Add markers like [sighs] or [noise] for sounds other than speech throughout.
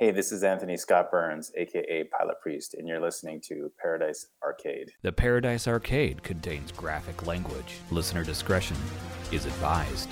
Hey, this is Anthony Scott Burns, aka PilotPriest, and you're listening to Paradise Arcade. The Paradise Arcade contains graphic language. Listener discretion is advised.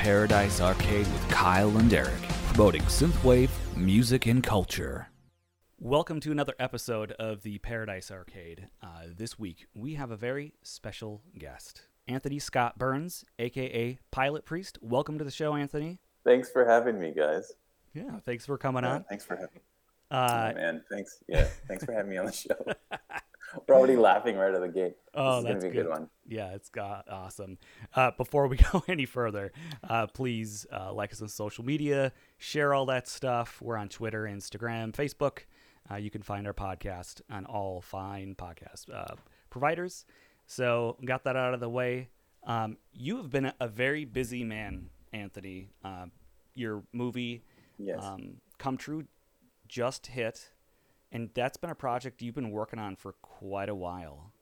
Paradise Arcade with Kyle and Eric, promoting synthwave, music, and culture. Welcome to another episode of the Paradise Arcade. Uh, this week, we have a very special guest, Anthony Scott Burns, aka PilotPriest. Welcome to the show, Anthony. Thanks for having me, guys. Yeah, thanks for coming Yeah, on. thanks for having me. Uh, oh, man, thanks. Yeah, thanks for having me on the show. [laughs] [laughs] We're already laughing right out of the gate. Oh, this is that's gonna be a good. good one. Yeah, it's got awesome. Uh, before we [laughs] go any further, uh, please uh, like us on social media, share all that stuff. We're on Twitter, Instagram, Facebook. Uh, you can find our podcast on all fine podcast uh, providers. So, got that out of the way. Um, you have been a, a very busy man, Anthony. Uh, your movie, Yes. um, Come True, just hit, and that's been a project you've been working on for quite a while.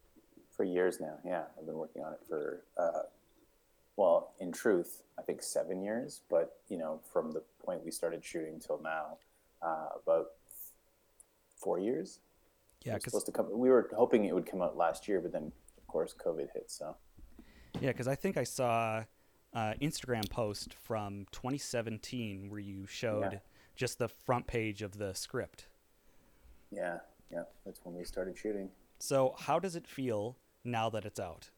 for years now. Yeah, I've been working on it for, uh, well, in truth, I think seven years. But you know, from the point we started shooting till now, uh, about four years. Yeah, It supposed to come. We were hoping it would come out last year, but then of course COVID hit. So Yeah, because I think I saw uh, Instagram post from 2017 where you showed Yeah. just the front page of the script. Yeah, yeah, that's when we started shooting. So how does it feel now that it's out?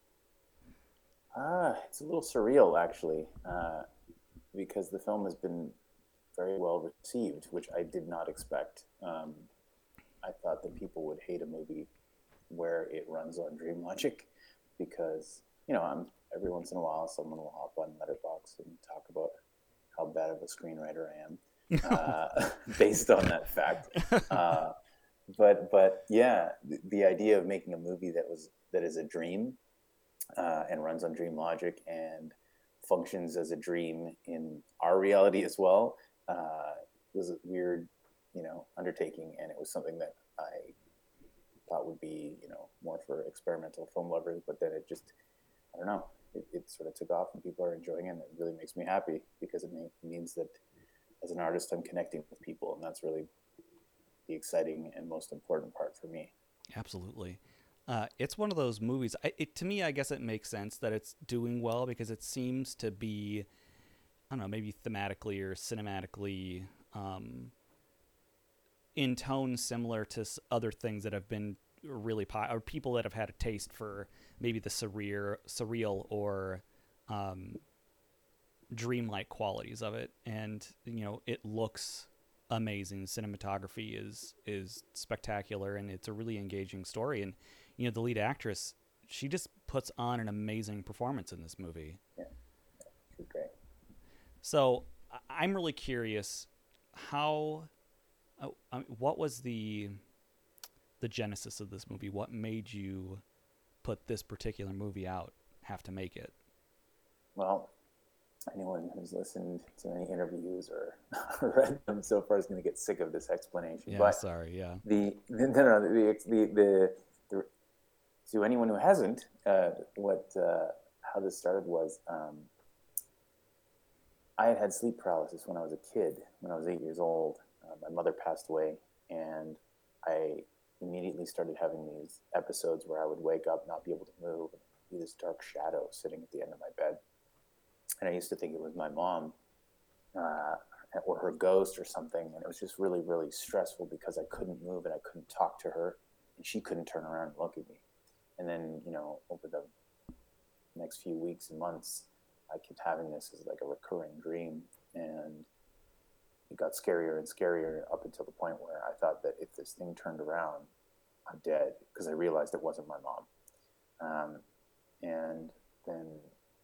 Ah, it's a little surreal actually, uh, because the film has been very well received, which I did not expect. Um, I thought that people would hate a movie where it runs on Dream [laughs] Logic, because you know, I'm every once in a while someone will hop on Letterboxd and talk about how bad of a screenwriter I am, [laughs] uh, [laughs] based on that fact. Uh, but but yeah, the, the idea of making a movie that was that is a dream uh, and runs on dream logic and functions as a dream in our reality as well uh, was a weird you know undertaking and it was something that i thought would be you know more for experimental film lovers but then it just i don't know it, it sort of took off and people are enjoying it and it really makes me happy because it may, means that as an artist i'm connecting with people and that's really the exciting and most important part for me Absolutely. Uh, it's one of those movies. I, it, to me, I guess it makes sense that it's doing well because it seems to be, I don't know, maybe thematically or cinematically um, in tone similar to other things that have been really po- or people that have had a taste for maybe the surreal, surreal or um, dreamlike qualities of it. And you know, it looks amazing. Cinematography is is spectacular, and it's a really engaging story. And you know, the lead actress, she just puts on an amazing performance in this movie. She's great So I'm really curious how, uh, I mean, what was the the genesis of this movie? What made you put this particular movie out? Have to make it. Well, anyone who's listened to any interviews or [laughs] read them so far is going to get sick of this explanation. Yeah, but sorry. Yeah. the no, no, no, the, the, the, the to anyone who hasn't, uh, what uh, how this started was um, I had had sleep paralysis when I was a kid. When I was eight years old, uh, my mother passed away, and I immediately started having these episodes where I would wake up, not be able to move, be this dark shadow sitting at the end of my bed. And I used to think it was my mom uh, or her ghost or something. And it was just really, really stressful because I couldn't move and I couldn't talk to her and she couldn't turn around and look at me. And then, you know, over the next few weeks and months, I kept having this as like a recurring dream. And it got scarier and scarier up until the point where I thought that if this thing turned around, I'm dead because I realized it wasn't my mom. Um, and then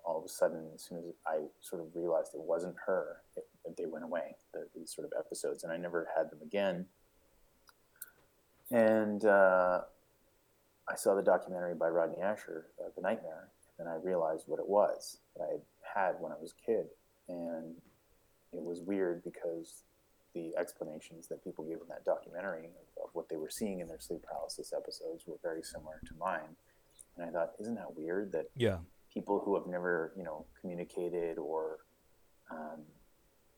all of a sudden, as soon as I sort of realized it wasn't her, it, they went away, the, these sort of episodes, and I never had them again. And uh, I saw the documentary by Rodney Ascher, uh, The Nightmare, and I realized what it was that I had when I was a kid. And it was weird because the explanations that people gave in that documentary of, of, what they were seeing in their sleep paralysis episodes were very similar to mine. And I thought, isn't that weird that yeah. People who have never, you know, communicated or um,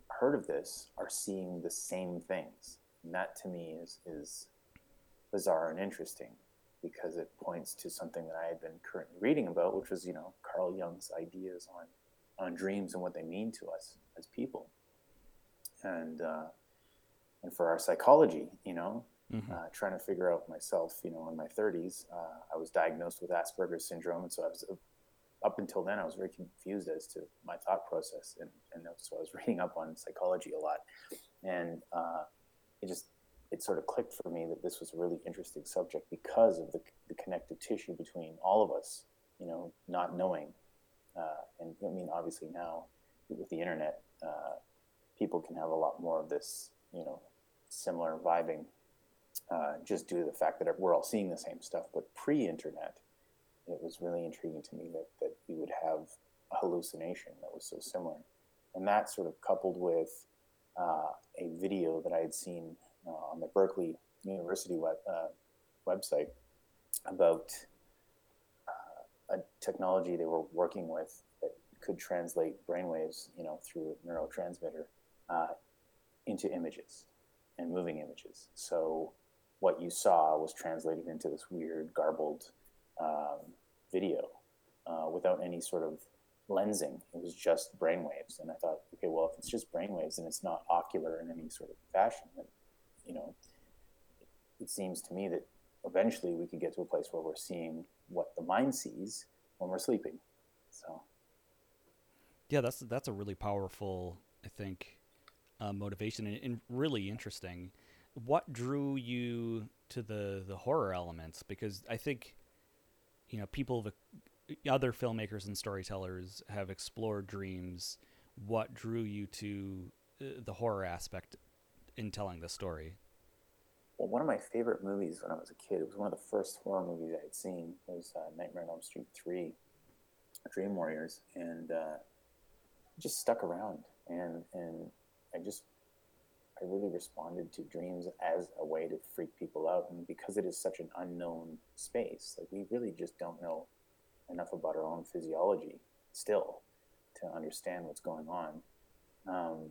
heard of this are seeing the same things? And that to me is, is bizarre and interesting because it points to something that I had been currently reading about, which was, you know, Carl Jung's ideas on, on dreams and what they mean to us as people. And, uh, and for our psychology, you know, mm-hmm. uh, trying to figure out myself, you know, in my 30s, uh, I was diagnosed with Asperger's syndrome. And so I was, up until then, I was very confused as to my thought process. And, and so I was [laughs] reading up on psychology a lot. And uh, it just it sort of clicked for me that this was a really interesting subject because of the, the connective tissue between all of us, you know, not knowing. Uh, and I mean, obviously now with the internet, uh, people can have a lot more of this, you know, similar vibing uh, just due to the fact that we're all seeing the same stuff. But pre-internet, it was really intriguing to me that, that we would have a hallucination that was so similar. And that sort of coupled with uh, a video that I had seen uh, on the Berkeley University web, uh, website about uh, a technology they were working with that could translate brainwaves, you know, through a neurotransmitter into images and moving images. So what you saw was translated into this weird, garbled um, video uh, without any sort of lensing. It was just brainwaves. And I thought, okay, well, if it's just brainwaves and it's not ocular in any sort of fashion, then you know, it seems to me that eventually we could get to a place where we're seeing what the mind sees when we're sleeping. So, yeah, that's that's a really powerful, I think, uh, motivation and, and, really interesting. What drew you to the the horror elements? Because I think, you know, people, the other filmmakers and storytellers have explored dreams. What drew you to uh, the horror aspect in telling the story? Well, one of my favorite movies when I was a kid, it was one of the first horror movies I had seen. It was uh, Nightmare on Elm Street 3, Dream Warriors, and uh, just stuck around. And, and I just, I really responded to dreams as a way to freak people out. And because it is such an unknown space, like we really just don't know enough about our own physiology still to understand what's going on. Um,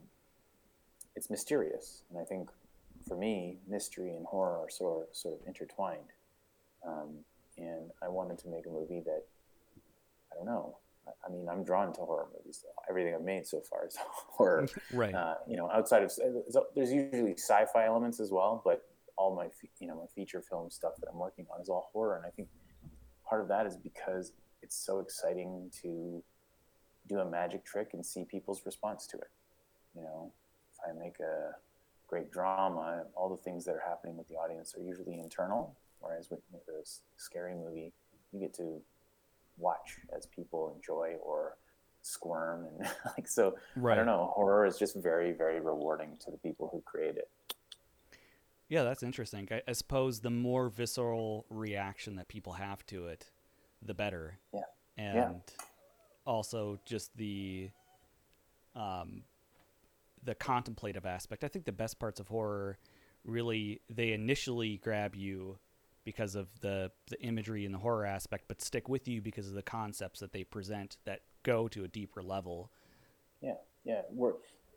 it's mysterious, and I think for me, mystery and horror are sort of, sort of intertwined. Um, and I wanted to make a movie that I don't know. I mean, I'm drawn to horror movies. Everything I've made so far is [laughs] horror. [laughs] right. Uh, you know, outside of there's usually sci-fi elements as well, but all my you know my feature film stuff that I'm working on is all horror, and I think part of that is because it's so exciting to do a magic trick and see people's response to it. You know, if I make a great drama, all the things that are happening with the audience are usually internal. Whereas with, with a scary movie, you get to watch as people enjoy or squirm and [laughs] like so. Right. I don't know. Horror is just very, very rewarding to the people who create it. Yeah, that's interesting. I, I suppose the more visceral reaction that people have to it, the better. Yeah. And yeah. also just the um, the contemplative aspect. I think the best parts of horror really they initially grab you because of the the imagery and the horror aspect, but stick with you because of the concepts that they present that go to a deeper level. Yeah, yeah. We're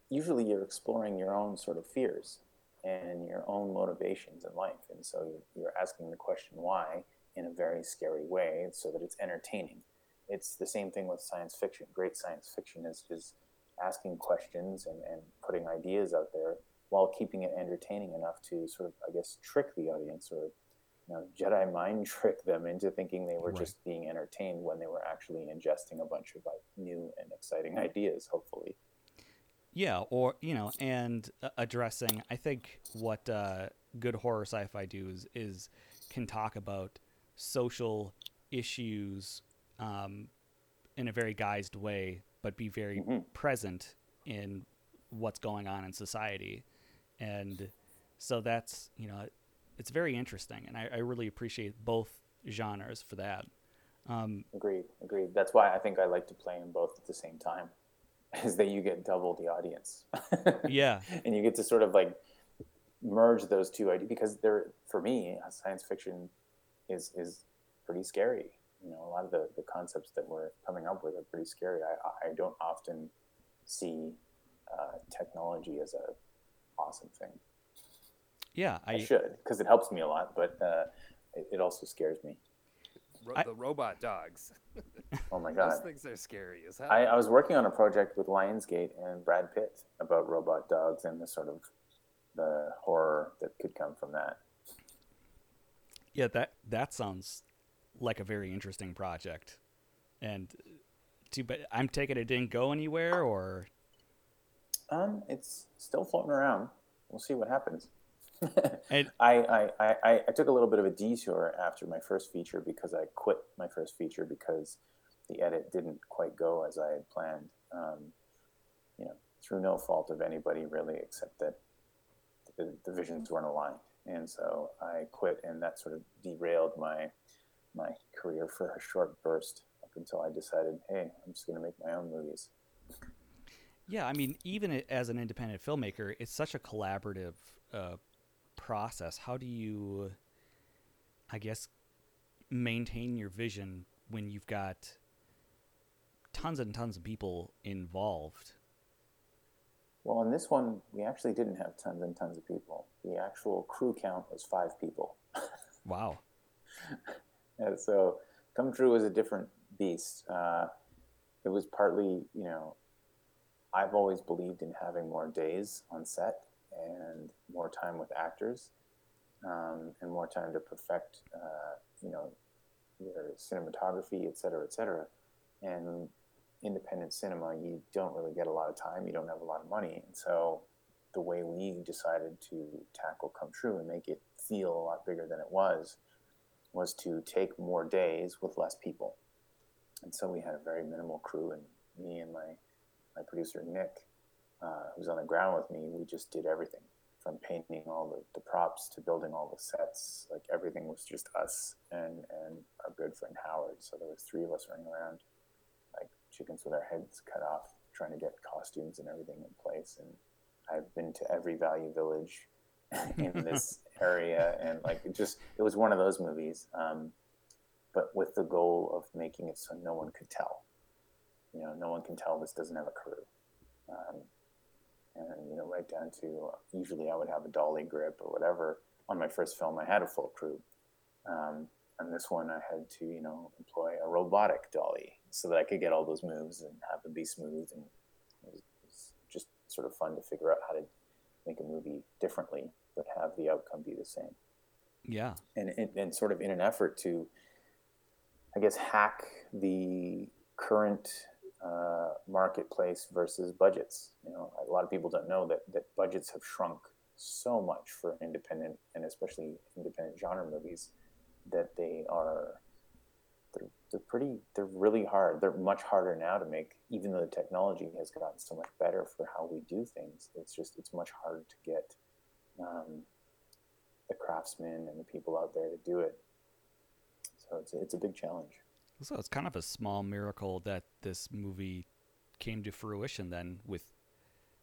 usually you're exploring your own sort of fears and your own motivations in life, and so you're, asking the question why in a very scary way, so that it's entertaining. It's the same thing with science fiction. Great science fiction is is asking questions and, and putting ideas out there while keeping it entertaining enough to sort of, I guess, trick the audience or you know, Jedi mind [laughs] trick them into thinking they were right. just being entertained when they were actually ingesting a bunch of like new and exciting [laughs] ideas, hopefully. Yeah, or you know, and addressing. I think what uh, good horror sci-fi do is, is can talk about social issues um, in a very guised way but be very mm-hmm. present in what's going on in society. And so that's, you know, it's very interesting. And I, I really appreciate both genres for that. Um, agreed, agreed. That's why I think I like to play them both at the same time, [laughs] is that you get double the audience. [laughs] yeah, and you get to sort of like merge those two ideas because they're for me science fiction is is pretty scary you know a lot of the, the concepts that we're coming up with are pretty scary i, I don't often see uh, technology as a awesome thing yeah i, I should because it helps me a lot but uh, it, it, also scares me Ro- the robot dogs oh my [laughs] god those things are scary as hell I, I was working on a project with lionsgate and brad pitt about robot dogs and the sort of the horror that could come from that yeah that that sounds like a very interesting project. And too bad I'm taking it didn't go anywhere or um it's still floating around. We'll see what happens. And, [laughs] I, I, I, I took a little bit of a detour after my first feature because I quit my first feature because the edit didn't quite go as I had planned. Um, you know, through no fault of anybody really, except that the, the visions weren't aligned. And so I quit, and that sort of derailed my my career for a short burst up until I decided, hey, I'm just going to make my own movies. Yeah, I mean, even as an independent filmmaker, it's such a collaborative uh, process. How do you, I guess, maintain your vision when you've got tons and tons of people involved? Well, in this one, we actually didn't have tons and tons of people. The actual crew count was five people. wow. [laughs] And so Come True was a different beast. Uh, it was partly, you know, I've always believed in having more days on set and more time with actors um, and more time to perfect, uh, you know, your cinematography, et cetera, et cetera. And independent cinema, you don't really get a lot of time. You don't have a lot of money. And so the way we decided to tackle Come True and make it feel a lot bigger than it was – was to take more days with less people. And so we had a very minimal crew, and me and my, my producer, Nick, uh, who's on the ground with me, we just did everything from painting all the, the props to building all the sets. Like everything was just us and, and our good friend Howard. So there was three of us running around like chickens with our heads cut off, trying to get costumes and everything in place. And I've been to every Value Village [laughs] in this [laughs] area, and like it just it was one of those movies, um, but with the goal of making it so no one could tell. You know, no one can tell this doesn't have a crew. Um, and you know, right down to usually I would have a dolly grip or whatever. On my first film, I had a full crew. Um, and this one, I had to, you know, employ a robotic dolly so that I could get all those moves and have them be smooth. And it was, it was just sort of fun to figure out how to make a movie differently but have the outcome be the same. Yeah. And, and, and sort of in an effort to, I guess, hack the current uh, marketplace versus budgets. You know, a lot of people don't know that, that budgets have shrunk so much for independent and especially independent genre movies that they are they're, they're pretty they're really hard they're much harder now to make even though the technology has gotten so much better for how we do things it's just it's much harder to get um, the craftsmen and the people out there to do it. So it's it's a big challenge. So it's kind of a small miracle that this movie came to fruition then with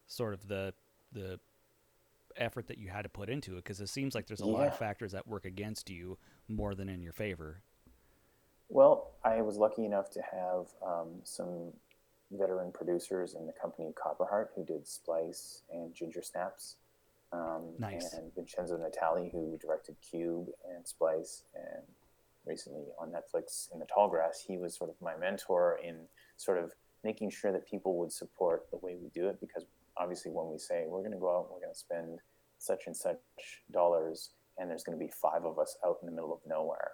sort of the the effort that you had to put into it because it seems like there's a yeah. lot of factors that work against you more than in your favor. Well, I was lucky enough to have um, some veteran producers in the company Copperheart who did Splice and Ginger Snaps. Um, nice. And Vincenzo Natali, who directed Cube and Splice, and recently on Netflix in the Tall Grass, he was sort of my mentor in sort of making sure that people would support the way we do it. Because obviously, when we say we're going to go out, and we're going to spend such and such dollars, and there's going to be five of us out in the middle of nowhere.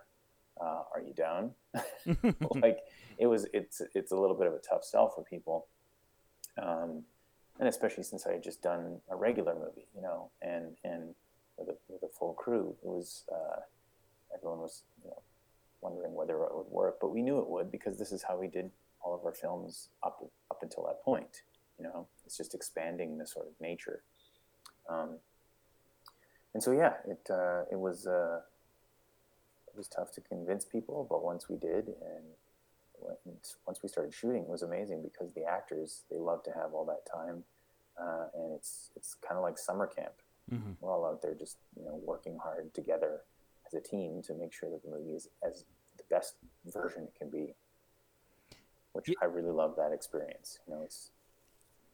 Uh, are you down? [laughs] like it was, it's it's a little bit of a tough sell for people. Um, and especially since I had just done a regular movie, you know, and and with a, with a full crew, it was uh, everyone was you know wondering whether it would work, but we knew it would because this is how we did all of our films up up until that point. You know, it's just expanding the sort of nature. Um, and so yeah, it uh, it was uh, it was tough to convince people, but once we did, and once we started shooting, it was amazing because the actors they love to have all that time, uh, and it's it's kind of like summer camp. Mm-hmm. We're all out there just you know working hard together as a team to make sure that the movie is as best version it can be. Which yeah. I really love that experience. You know, it's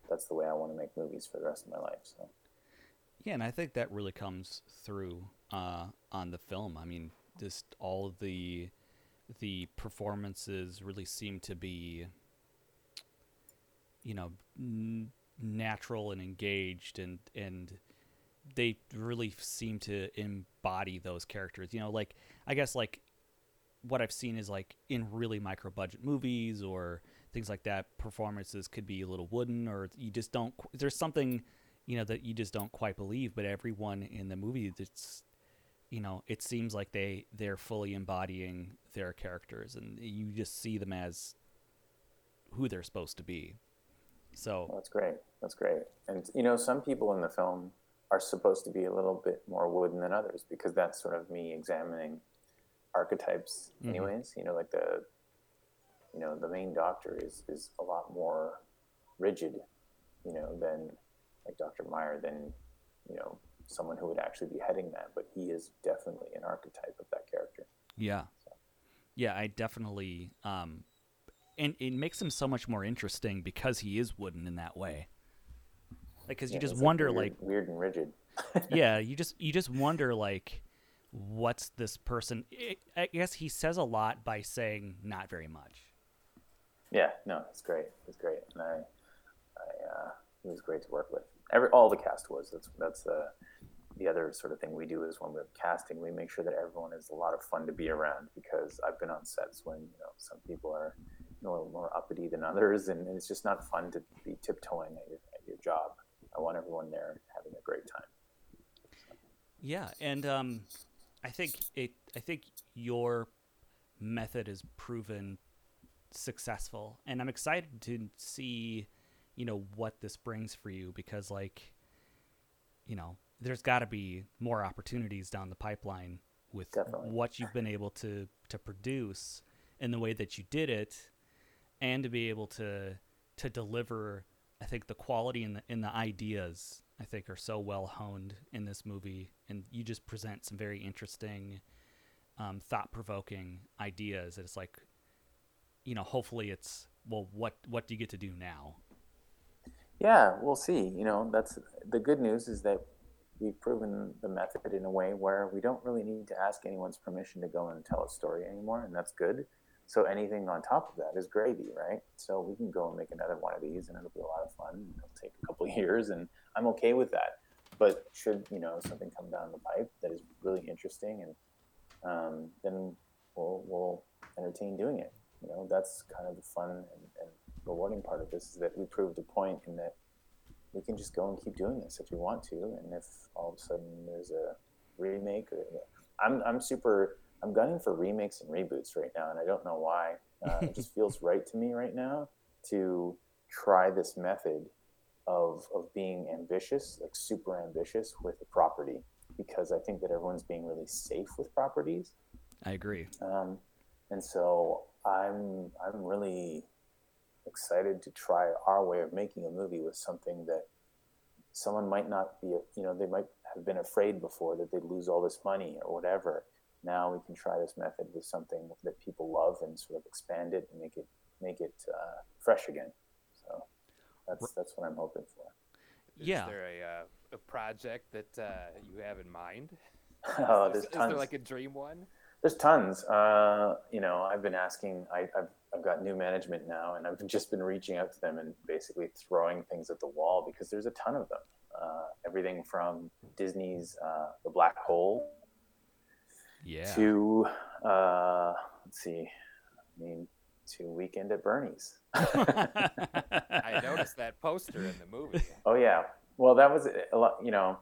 that's the way I want to make movies for the rest of my life. So. Yeah, and I think that really comes through uh, on the film. I mean, just all the the performances really seem to be, you know, n- natural and engaged, and and they really seem to embody those characters. You know, like I guess like what I've seen is like in really micro budget movies or things like that, performances could be a little wooden, or you just don't. There's something, you know, that you just don't quite believe. But everyone in the movie, it's, you know, it seems like they they're fully embodying their characters, and you just see them as who they're supposed to be. So well, that's great. That's great. And you know, some people in the film are supposed to be a little bit more wooden than others because that's sort of me examining archetypes mm-hmm. anyways mm-hmm. you know like the you know the main doctor is is a lot more rigid you know than like dr meyer than you know someone who would actually be heading that but he is definitely an archetype of that character yeah so. yeah i definitely um and it makes him so much more interesting because he is wooden in that way Like, because like, you just wonder like weird, like weird and rigid [laughs] yeah you just you just wonder like what's this person i guess he says a lot by saying not very much. Yeah no it's great it's great. And i i uh it was great to work with. Every all the cast was that's that's uh the other sort of thing we do is when we're casting we make sure that everyone is a lot of fun to be around because i've been on sets when you know some people are you know, a little more uppity than others and, and it's just not fun to be tiptoeing at your, at your job. I want everyone there having a great time. Yeah and um I think it. I think your method is proven successful, and I'm excited to see, you know, what this brings for you because, like, you know, there's got to be more opportunities down the pipeline with Definitely. what you've been able to to produce in the way that you did it, and to be able to to deliver. I think the quality in the in the ideas I think are so well honed in this movie, and you just present some very interesting, um, thought provoking ideas. It's like, you know, hopefully it's well, what what do you get to do now? Yeah, we'll see. You know, that's the good news is that we've proven the method in a way where we don't really need to ask anyone's permission to go and tell a story anymore, and that's good. So anything on top of that is gravy, right? So we can go and make another one of these, and it'll be a lot of fun. It'll take a couple [laughs] years, and I'm okay with that. But should you know something come down the pipe that is really interesting, and um, then we'll we'll entertain doing it. You know, that's kind of the fun and, and rewarding part of this is that we proved a point in that we can just go and keep doing this if we want to, and if all of a sudden there's a remake, or, I'm I'm super I'm gunning for remakes and reboots right now, and I don't know why. Uh, it just [laughs] feels right to me right now to try this method of of being ambitious, like super ambitious with a property, because I think that everyone's being really safe with properties. I agree. Um, and so I'm I'm really excited to try our way of making a movie with something that someone might not be, you know, they might have been afraid before that they'd lose all this money or whatever now we can try this method with something that people love and sort of expand it and make it make it uh, fresh again. So that's that's what I'm hoping for. Yeah. Is there a, uh, a project that uh, you have in mind? [laughs] oh, there's is, tons. Is there like a dream one? There's tons. Uh, you know, I've been asking. I, have I've got new management now, and I've [laughs] just been reaching out to them and basically throwing things at the wall because there's a ton of them. Uh, everything from Disney's uh, The Black Hole yeah. to uh, let's see, I mean, to Weekend at Bernie's. [laughs] I noticed that poster in the movie. Oh yeah, well that was a lot. You know,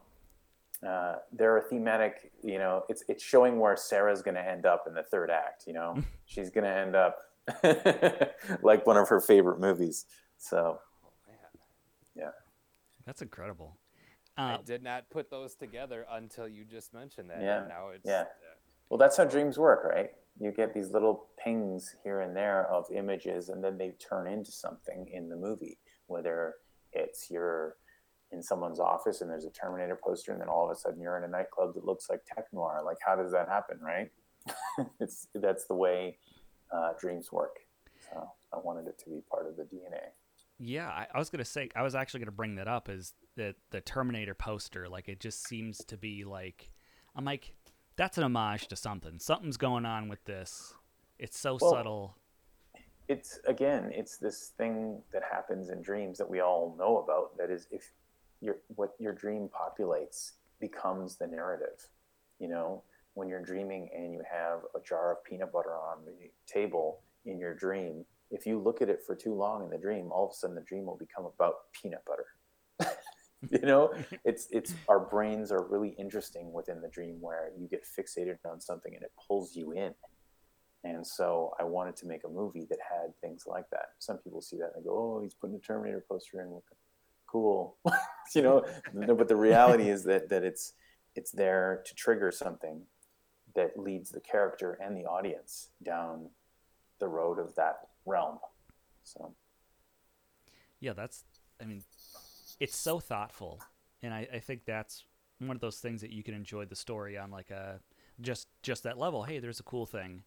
uh, there are thematic. You know, it's it's showing where Sarah's going to end up in the third act. You know, [laughs] she's going to end up [laughs] like one of her favorite movies. So, oh, yeah, that's incredible. Uh, I did not put those together until you just mentioned that. Yeah. now it's yeah. Well, that's how dreams work, right? You get these little pings here and there of images, and then they turn into something in the movie. Whether it's you're in someone's office and there's a Terminator poster, and then all of a sudden you're in a nightclub that looks like tech noir. Like, how does that happen, right? [laughs] it's that's the way uh, dreams work. So I wanted it to be part of the DNA. Yeah, I, I was gonna say I was actually gonna bring that up is that the Terminator poster. Like it just seems to be like I'm like that's an homage to something. Something's going on with this. It's so Well, subtle. It's again, it's this thing that happens in dreams that we all know about. That is, if your what your dream populates becomes the narrative. You know, when you're dreaming and you have a jar of peanut butter on the table in your dream, if you look at it for too long in the dream, all of a sudden the dream will become about peanut butter. [laughs] you know, [laughs] it's it's our brains are really interesting within the dream where you get fixated on something and it pulls you in. And so I wanted to make a movie that had things like that. Some people see that and they go, "Oh, he's putting a Terminator poster in. Cool," [laughs] you know. But the reality is that that it's it's there to trigger something that leads the character and the audience down the road of that realm. So Yeah, that's. I mean, it's so thoughtful, and I, I think that's one of those things that you can enjoy the story on like a just just that level. Hey, there's a cool thing.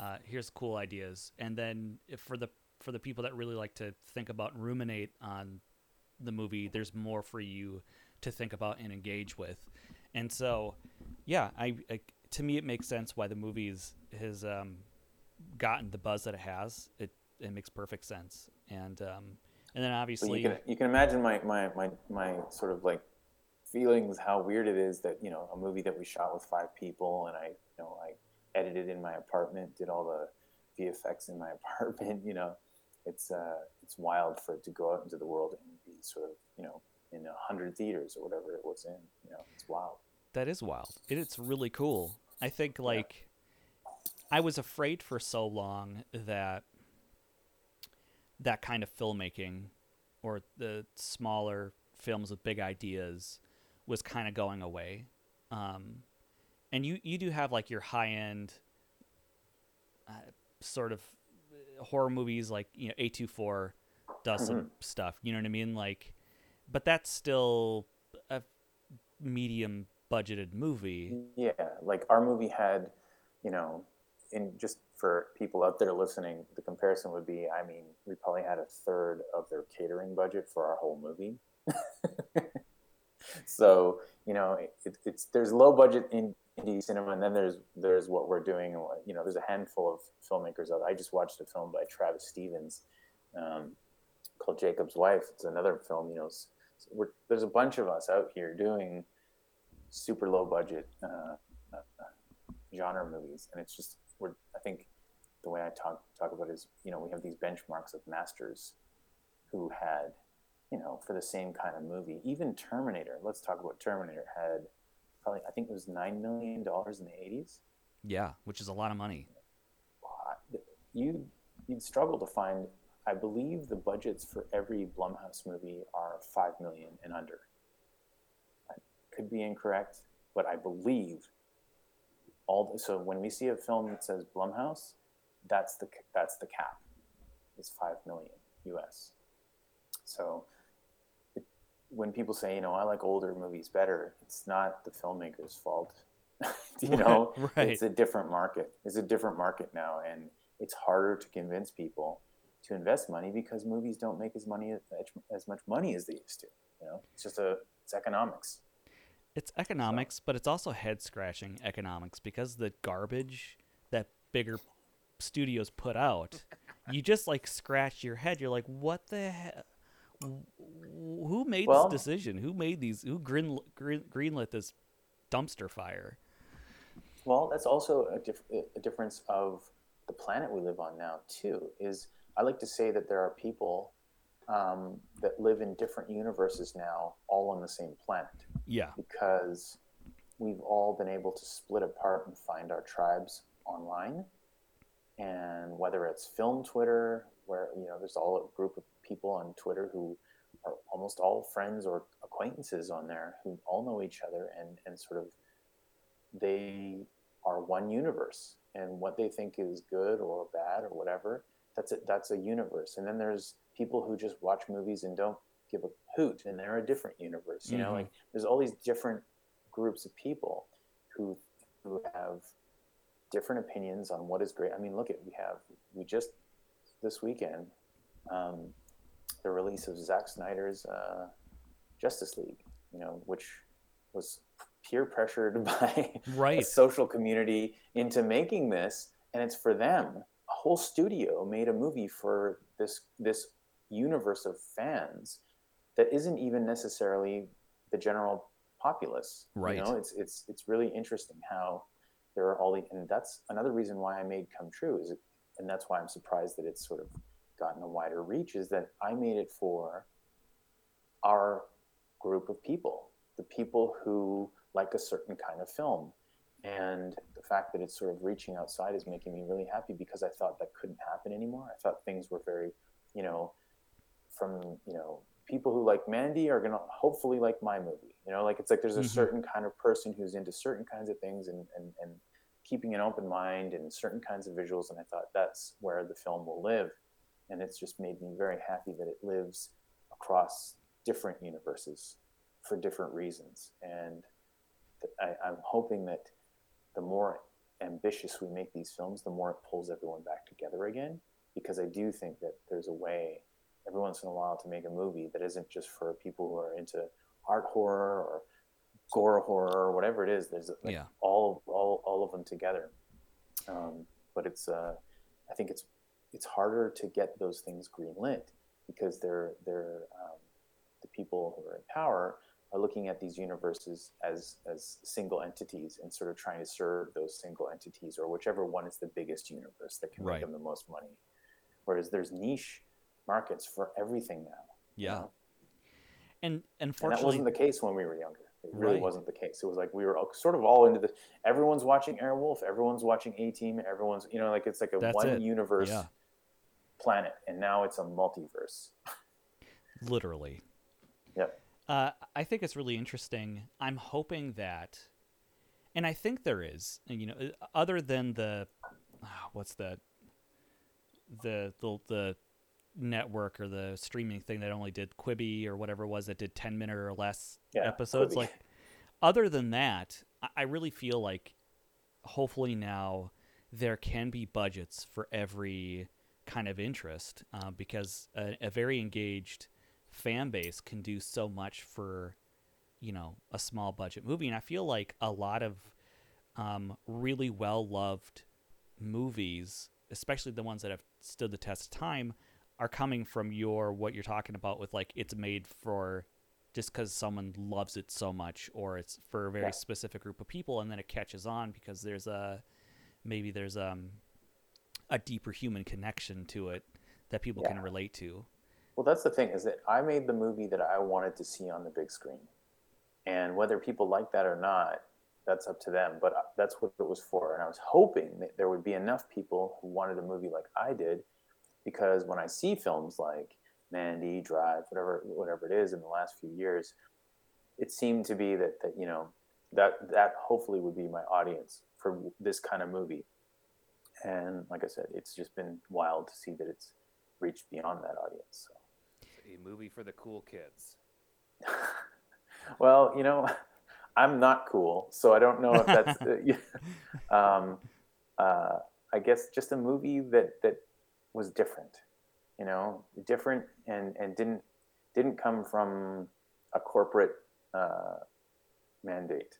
Uh, here's cool ideas, and then for the for the people that really like to think about ruminate on the movie, there's more for you to think about and engage with. And so, yeah, I, I to me it makes sense why the movie's has um, gotten the buzz that it has. It it makes perfect sense, and um, and then obviously, you can you can imagine my, my, my, my sort of like feelings how weird it is that you know a movie that we shot with five people and I you know I edited in my apartment did all the VFX in my [laughs] apartment you know it's uh it's wild for it to go out into the world and be sort of you know in a hundred theaters or whatever it was in you know it's wild that is wild. It, it's really cool. I think like I was afraid for so long that that kind of filmmaking or the smaller films with big ideas was kind of going away. Um, and you you do have like your high end uh, sort of uh, horror movies like you know A24 does some stuff, you know what I mean? Like but that's still a medium budgeted movie. yeah like our movie had you know in just for people out there listening the comparison would be I mean we probably had a third of their catering budget for our whole movie. [laughs] So you know it, it's there's low budget in indie cinema and then there's there's what we're doing you know there's a handful of filmmakers out i just watched a film by travis stevens um, called jacob's wife. It's another film you know there's a bunch of us out here doing super low budget uh, uh, genre movies and it's just we're i think the way i talk talk about it is you know we have these benchmarks of masters who had you know, for the same kind of movie. Even Terminator, let's talk about Terminator, had probably, I think it was $9 million in the 80s. Yeah, which is a lot of money. You, you'd struggle to find, I believe the budgets for every Blumhouse movie are 5 million and under. I could be incorrect, but I believe all, so when we see a film that says Blumhouse, that's the, that's the cap, is 5 million US. So it, when people say, you know, I like older movies better, it's not the filmmaker's fault. [laughs] you know, Right. it's a different market. It's a different market now, and it's harder to convince people to invest money because movies don't make as money as much money as they used to. You know, it's just a it's economics. It's economics, but it's also head scratching economics because the garbage that bigger studios put out, you just like scratch your head. You're like, what the hell? Who made Well- this decision? Who made these? Who green, green, greenlit this dumpster fire? Well, that's also a, diff- a difference of the planet we live on now too. Is I like to say that there are people um, that live in different universes now, all on the same planet. Yeah, because we've all been able to split apart and find our tribes online. And whether it's film Twitter, where you know there's all a group of people on Twitter who are almost all friends or acquaintances on there who all know each other and and sort of they are one universe, and what they think is good or bad or whatever, that's a, that's a universe. And then there's people who just watch movies and don't give a hoot, and they're a different universe. You know, Mhm. like there's all these different groups of people who who have different opinions on what is great. I mean, look at we have we just this weekend um, the release of Zack Snyder's uh, Justice League. You know, which was peer pressured [laughs] by a social community into making this, and it's for them. Whole studio made a movie for this this universe of fans that isn't even necessarily the general populace. Right. You know, it's it's it's really interesting how there are all the, and that's another reason why I made Come True is, and that's why I'm surprised that it's sort of gotten a wider reach is that I made it for our group of people, the people who like a certain kind of film. And the fact that it's sort of reaching outside is making me really happy because I thought that couldn't happen anymore. I thought things were very, you know, from, you know, people who like Mandy are going to hopefully like my movie. You know, like it's like there's a Mhm. certain kind of person who's into certain kinds of things and, and, and keeping an open mind and certain kinds of visuals. And I thought that's where the film will live. And it's just made me very happy that it lives across different universes for different reasons. And I, I'm hoping that the more ambitious we make these films, the more it pulls everyone back together again. Because I do think that there's a way every once in a while to make a movie that isn't just for people who are into art horror or gore horror or whatever it is. There's like Yeah. all all all of them together. Um, but it's uh, I think it's it's harder to get those things greenlit because they're they're um, the people who are in power are looking at these universes as as single entities and sort of trying to serve those single entities or whichever one is the biggest universe that can Right. make them the most money. Whereas there's niche markets for everything now. you Yeah. know? And And that wasn't the case when we were younger. It really Right. wasn't the case. It was like we were all, sort of all into the. Everyone's watching Airwolf. Everyone's watching A Team. Everyone's you know like it's like a That's one it. universe Yeah. planet, and now it's a multiverse. [laughs] literally. Yep. Uh, I think it's really interesting. I'm hoping that, and I think there is, you know, uh, other than the, ah, what's the, the the the network or the streaming thing that only did Quibi or whatever it was that did ten minute or less Yeah, episodes. Quibi. Like, other than that, I- I really feel like, hopefully now, there can be budgets for every kind of interest uh, because a, a very engaged fan base can do so much for you know a small budget movie. And i feel like a lot of um, really well loved movies especially the ones that have stood the test of time are coming from your what you're talking about with like it's made for just because someone loves it so much or it's for a very Yeah. specific group of people and then it catches on because there's a maybe there's um a deeper human connection to it that people can relate to Well, that's the thing is that I made the movie that I wanted to see on the big screen, and whether people like that or not, that's up to them. But uh, that's what it was for, and I was hoping that there would be enough people who wanted a movie like I did, because when I see films like Mandy, Drive, whatever whatever it is in the last few years, it seemed to be that that you know that that hopefully would be my audience for this kind of movie. And like I said, it's just been wild to see that it's reached beyond that audience. So. A movie for the cool kids. [laughs] Well, you know, I'm not cool, so I don't know if that's. [laughs] uh, um, uh, I guess just a movie that that was different, you know, different and and didn't didn't come from a corporate uh, mandate.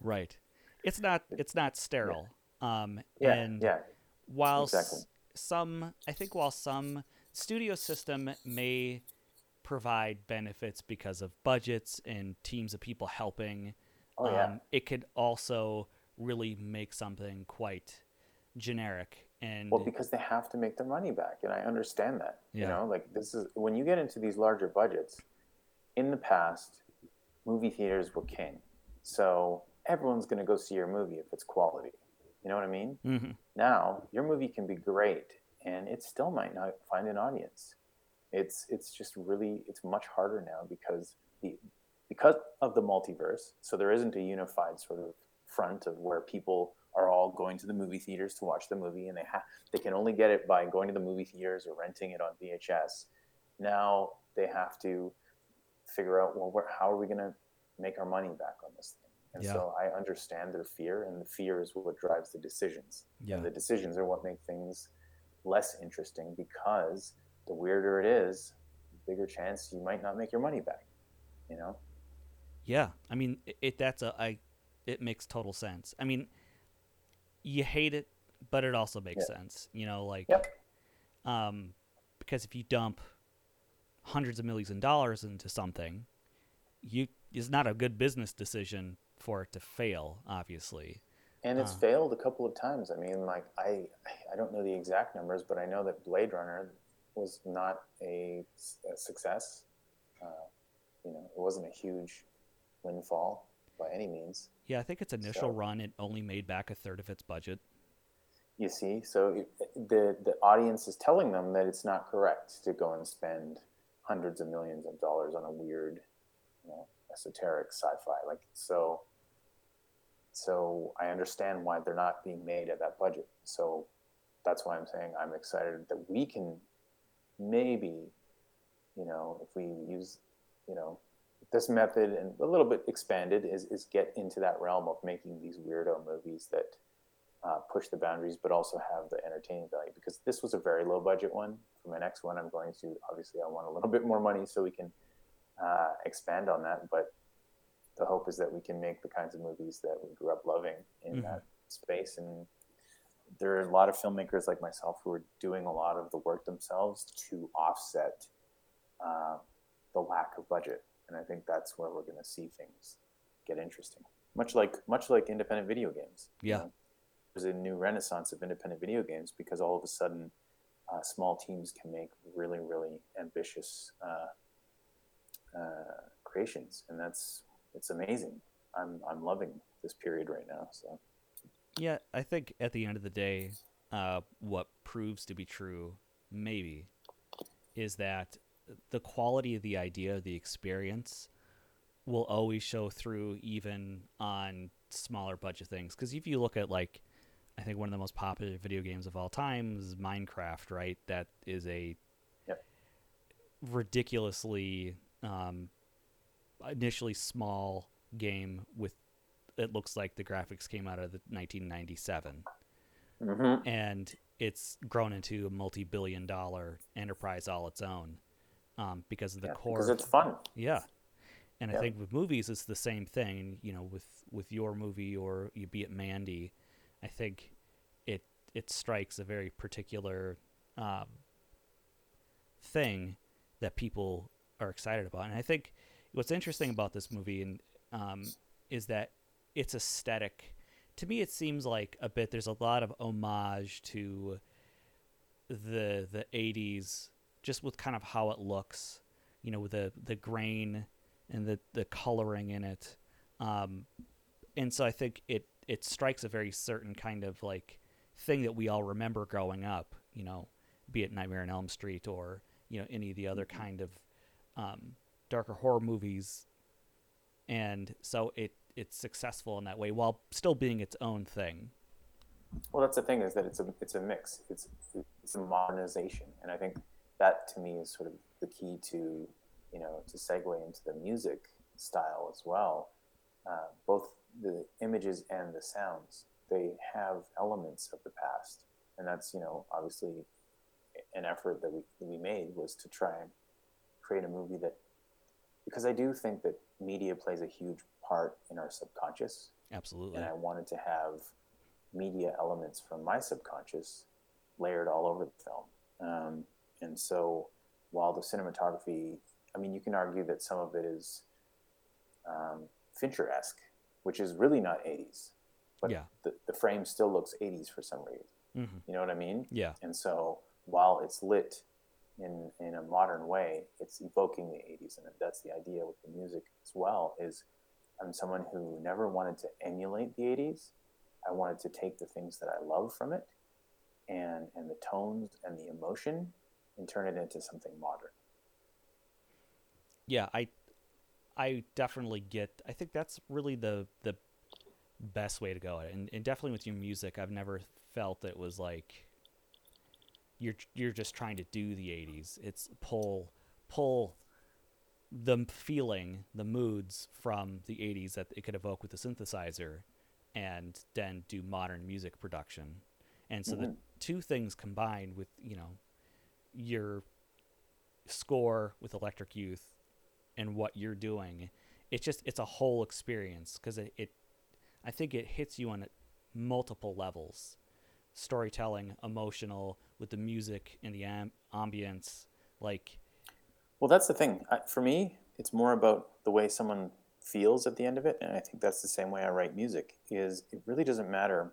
Right. It's not it's not sterile. Um Yeah, and yeah, while exactly. some I think while some studio system may provide benefits because of budgets and teams of people helping, oh yeah, um, it could also really make something quite generic and Well, because they have to make their money back, and I understand that. yeah. You know, like this is when you get into these larger budgets. In the past, movie theaters were king, so everyone's going to go see your movie if it's quality. You know what I mean? Mhm. Now, your movie can be great, and it still might not find an audience. It's it's just really it's much harder now because the because of the multiverse. So there isn't a unified sort of front of where people are all going to the movie theaters to watch the movie, and they have they can only get it by going to the movie theaters or renting it on VHS. Now they have to figure out well, where, how are we going to make our money back on this thing? And Yeah. so I understand their fear, and the fear is what drives the decisions. Yeah. And the decisions are what make things less interesting because the weirder it is, the bigger chance you might not make your money back. You know? Yeah, I mean, it, it that's a I, it makes total sense. I mean, you hate it, but it also makes Yeah. sense. You know, like, Yep. um, because if you dump hundreds of millions of dollars into something, you it's not a good business decision for it to fail. Obviously, And it's Uh. failed a couple of times. I mean, like I, I don't know the exact numbers, but I know that Blade Runner was not a, a success. Uh, you know, it wasn't a huge windfall by any means. yeah, I think its initial So- run it only made back a third of its budget. You see, so it, the the audience is telling them that it's not correct to go and spend hundreds of millions of dollars on a weird, you know, esoteric sci-fi. Like so, so I understand why they're not being made at that budget. So that's why I'm saying I'm excited that we can maybe, you know, if we use, you know, this method and a little bit expanded is, is get into that realm of making these weirdo movies that uh, push the boundaries, but also have the entertaining value. Because this was a very low budget one. For my next one, I'm going to obviously I want a little bit more money so we can uh, expand on that. But the hope is that we can make the kinds of movies that we grew up loving in Mhm. that space. And there are a lot of filmmakers like myself who are doing a lot of the work themselves to offset uh, the lack of budget. And I think that's where we're going to see things get interesting. Much like much like independent video games. you Yeah. know. There's a new renaissance of independent video games because all of a sudden, uh, small teams can make really, really ambitious uh, uh, creations, and that's it's amazing. I'm I'm loving this period right now. So Yeah, I think at the end of the day, uh, what proves to be true, maybe, is that the quality of the idea, the experience, will always show through even on smaller budget things. Because if you look at, like, I think one of the most popular video games of all time is Minecraft, right? That is a Yep. ridiculously um, initially small game with it looks like the graphics came out of the 1997 mm-hmm. and it's grown into a multi-billion dollar enterprise all its own um, because of the yeah, core because it's fun. yeah and i think with movies it's the same thing you know with with your movie or you be it mandy i think it it strikes a very particular um, thing that people are excited about and i think what's interesting about this movie and um, is that its aesthetic. To me it seems like a bit there's a lot of homage to the the 80s just with kind of how it looks you know with the the grain and the the coloring in it. Um and so i think it it strikes a very certain kind of like thing that we all remember growing up you know be it nightmare on elm street or you know any of the other kind of um darker horror movies. And so it it's successful in that way while still being its own thing Well, that's the thing is that it's a it's a mix. It's it's a modernization, and I think that to me is sort of the key to you know to segue into the music style as well. Uh, both the images and the sounds they have elements of the past, and that's you know obviously an effort that we we made was to try and create a movie that because I do think that media plays a huge part in our subconscious absolutely and I wanted to have media elements from my subconscious layered all over the film. Um, and so, while the cinematography, I mean, you can argue that some of it is um, Fincher esque, which is really not 80s, but Yeah. the, the frame still looks 80s for some reason. hmm You know what I mean? yeah And so, while it's lit in in a modern way, it's evoking the 80s, and that's the idea with the music as well. Is I'm someone who never wanted to emulate the 80s. I wanted to take the things that I love from it, and and the tones and the emotion, and turn it into something modern. yeah i i definitely get i think that's really the the best way to go. And, and definitely with your music, I've never felt it was like you're you're just trying to do the 80s. It's pull pull the feeling, the moods from the 80s that it could evoke with the synthesizer and then do modern music production. And so mm-hmm. the two things combined with, you know, your score with Electric Youth and what you're doing, it's just it's a whole experience because it, it I think it hits you on multiple levels. Storytelling, emotional, with the music and the amb- ambience, like well, that's the thing. For me, it's more about the way someone feels at the end of it, and I think that's the same way I write music. Is it really doesn't matter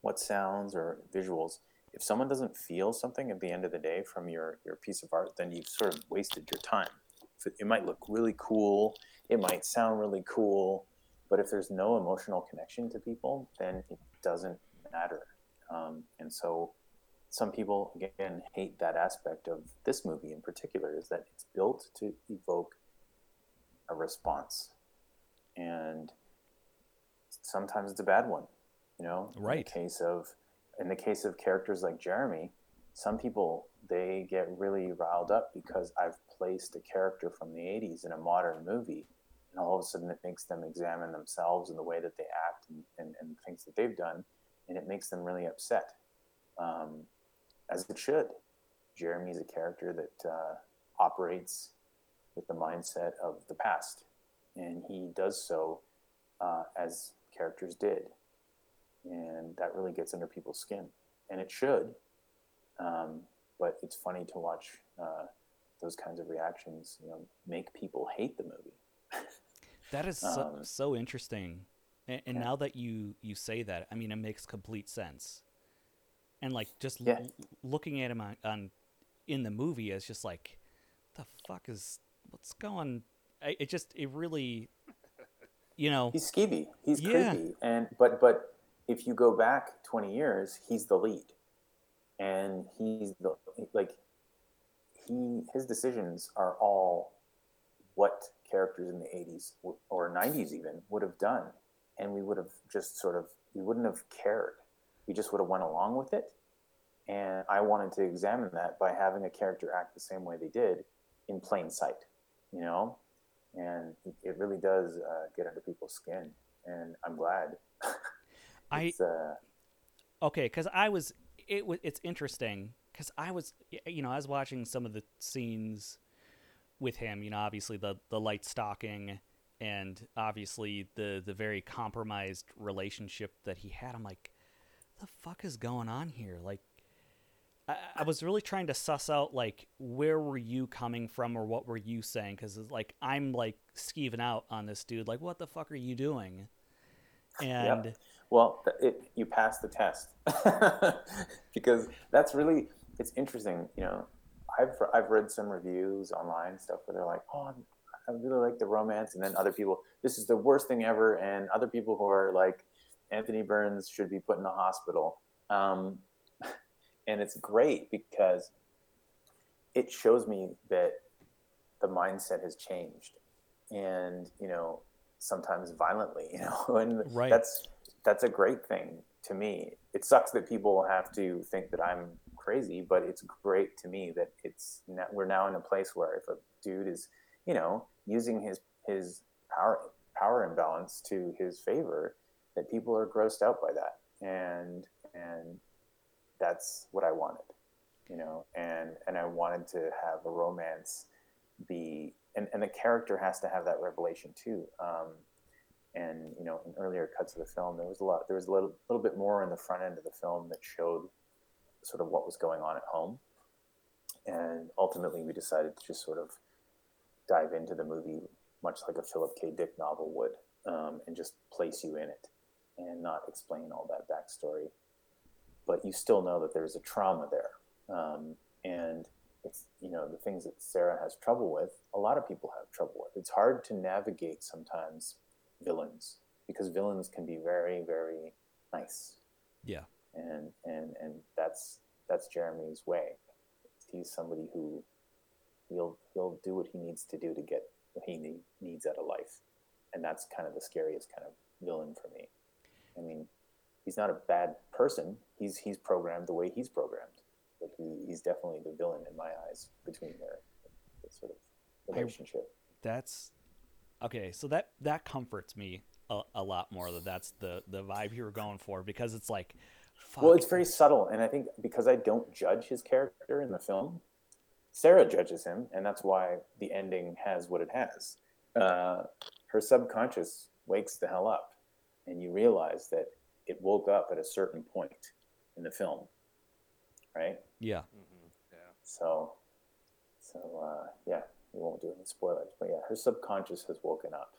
what sounds or visuals. If someone doesn't feel something at the end of the day from your your piece of art, then you've sort of wasted your time. It, it might look really cool, it might sound really cool, but if there's no emotional connection to people, then it doesn't matter. Um, and so some people again hate that aspect of this movie in particular is that it's built to evoke a response. And sometimes it's a bad one you know? Right in the case of in the case of characters like jeremy some people they get really riled up because i've placed a character from the 80s in a modern movie and all of a sudden it makes them examine themselves and the way that they act and, and, and things that they've done and it makes them really upset. Um, as it should. Jeremy is a character that uh, operates with the mindset of the past, and he does so uh, as characters did, and that really gets under people's skin, and it should. Um, but it's funny to watch uh, those kinds of reactions, you know, make people hate the movie. [laughs] that is so, um, so interesting, and, and yeah. now that you you say that, I mean, it makes complete sense and like just yeah. l- looking at him on, on, in the movie is just like the fuck is what's going I, it just it really you know he's skeevy. He's yeah. creepy. And but but if you go back 20 years he's the lead. And he's the like he his decisions are all what characters in the 80s or 90s even would have done. And we would have just sort of we wouldn't have cared we just would have went along with it. And I wanted to examine that by having a character act the same way they did in plain sight, you know? And it really does uh, get under people's skin. And I'm glad. [laughs] I, uh, okay, because I was, it was, it's interesting because I was, you know, I was watching some of the scenes with him, you know, obviously the, the light stalking and obviously the, the very compromised relationship that he had. I'm like, the fuck is going on here? Like, I, I, was really trying to suss out like where were you coming from or what were you saying because it's like I'm like skeeving out on this dude. Like, what the fuck are you doing? And yep. well, it, you passed the test [laughs] because that's really it's interesting. You know, I've I've read some reviews online stuff where they're like, oh. I really like the romance, and then other people, this is the worst thing ever, and other people who are like, Anthony Burns should be put in the hospital. Um, and it's great because it shows me that the mindset has changed and you know sometimes violently [laughs] you know and right. that's that's a great thing to me it sucks that people have to think that i'm crazy but it's great to me that it's we're now in a place where if a dude is you know using his his power power imbalance to his favor that people are grossed out by that. And and that's what i wanted you know and and i wanted to have a romance be and, and the character has to have that revelation too. Um, and you know in earlier cuts of the film there was a lot there was a little, little bit more in the front end of the film that showed sort of what was going on at home. And ultimately we decided to just sort of dive into the movie much like a philip k. Dick novel would um, and just place you in it and not explain all that backstory. But you still know that there's a trauma there. Um, and it's, you know, the things that Sarah has trouble with, a lot of people have trouble with. It's hard to navigate sometimes villains because villains can be very, very nice. Yeah. And, and, and that's, that's Jeremy's way. He's somebody who he'll, he'll do what he needs to do to get what he need, needs out of life. And that's kind of the scariest kind of villain for me I mean, he's not a bad person. He's he's programmed the way he's programmed, but he, he's definitely the villain in my eyes between their, their sort of relationship. I, that's okay. So that that comforts me a, a, lot more that that's the the vibe you were going for because it's like. Fuck. Well, it's very subtle, and I think because I don't judge his character in the film, Sarah judges him, and that's why the ending has what it has. Uh, her subconscious wakes the hell up, and you realize that it woke up at a certain point in the film, right? Yeah. Mm-hmm. Yeah. So, so uh, yeah, we won't do any spoilers, but yeah, her subconscious has woken up,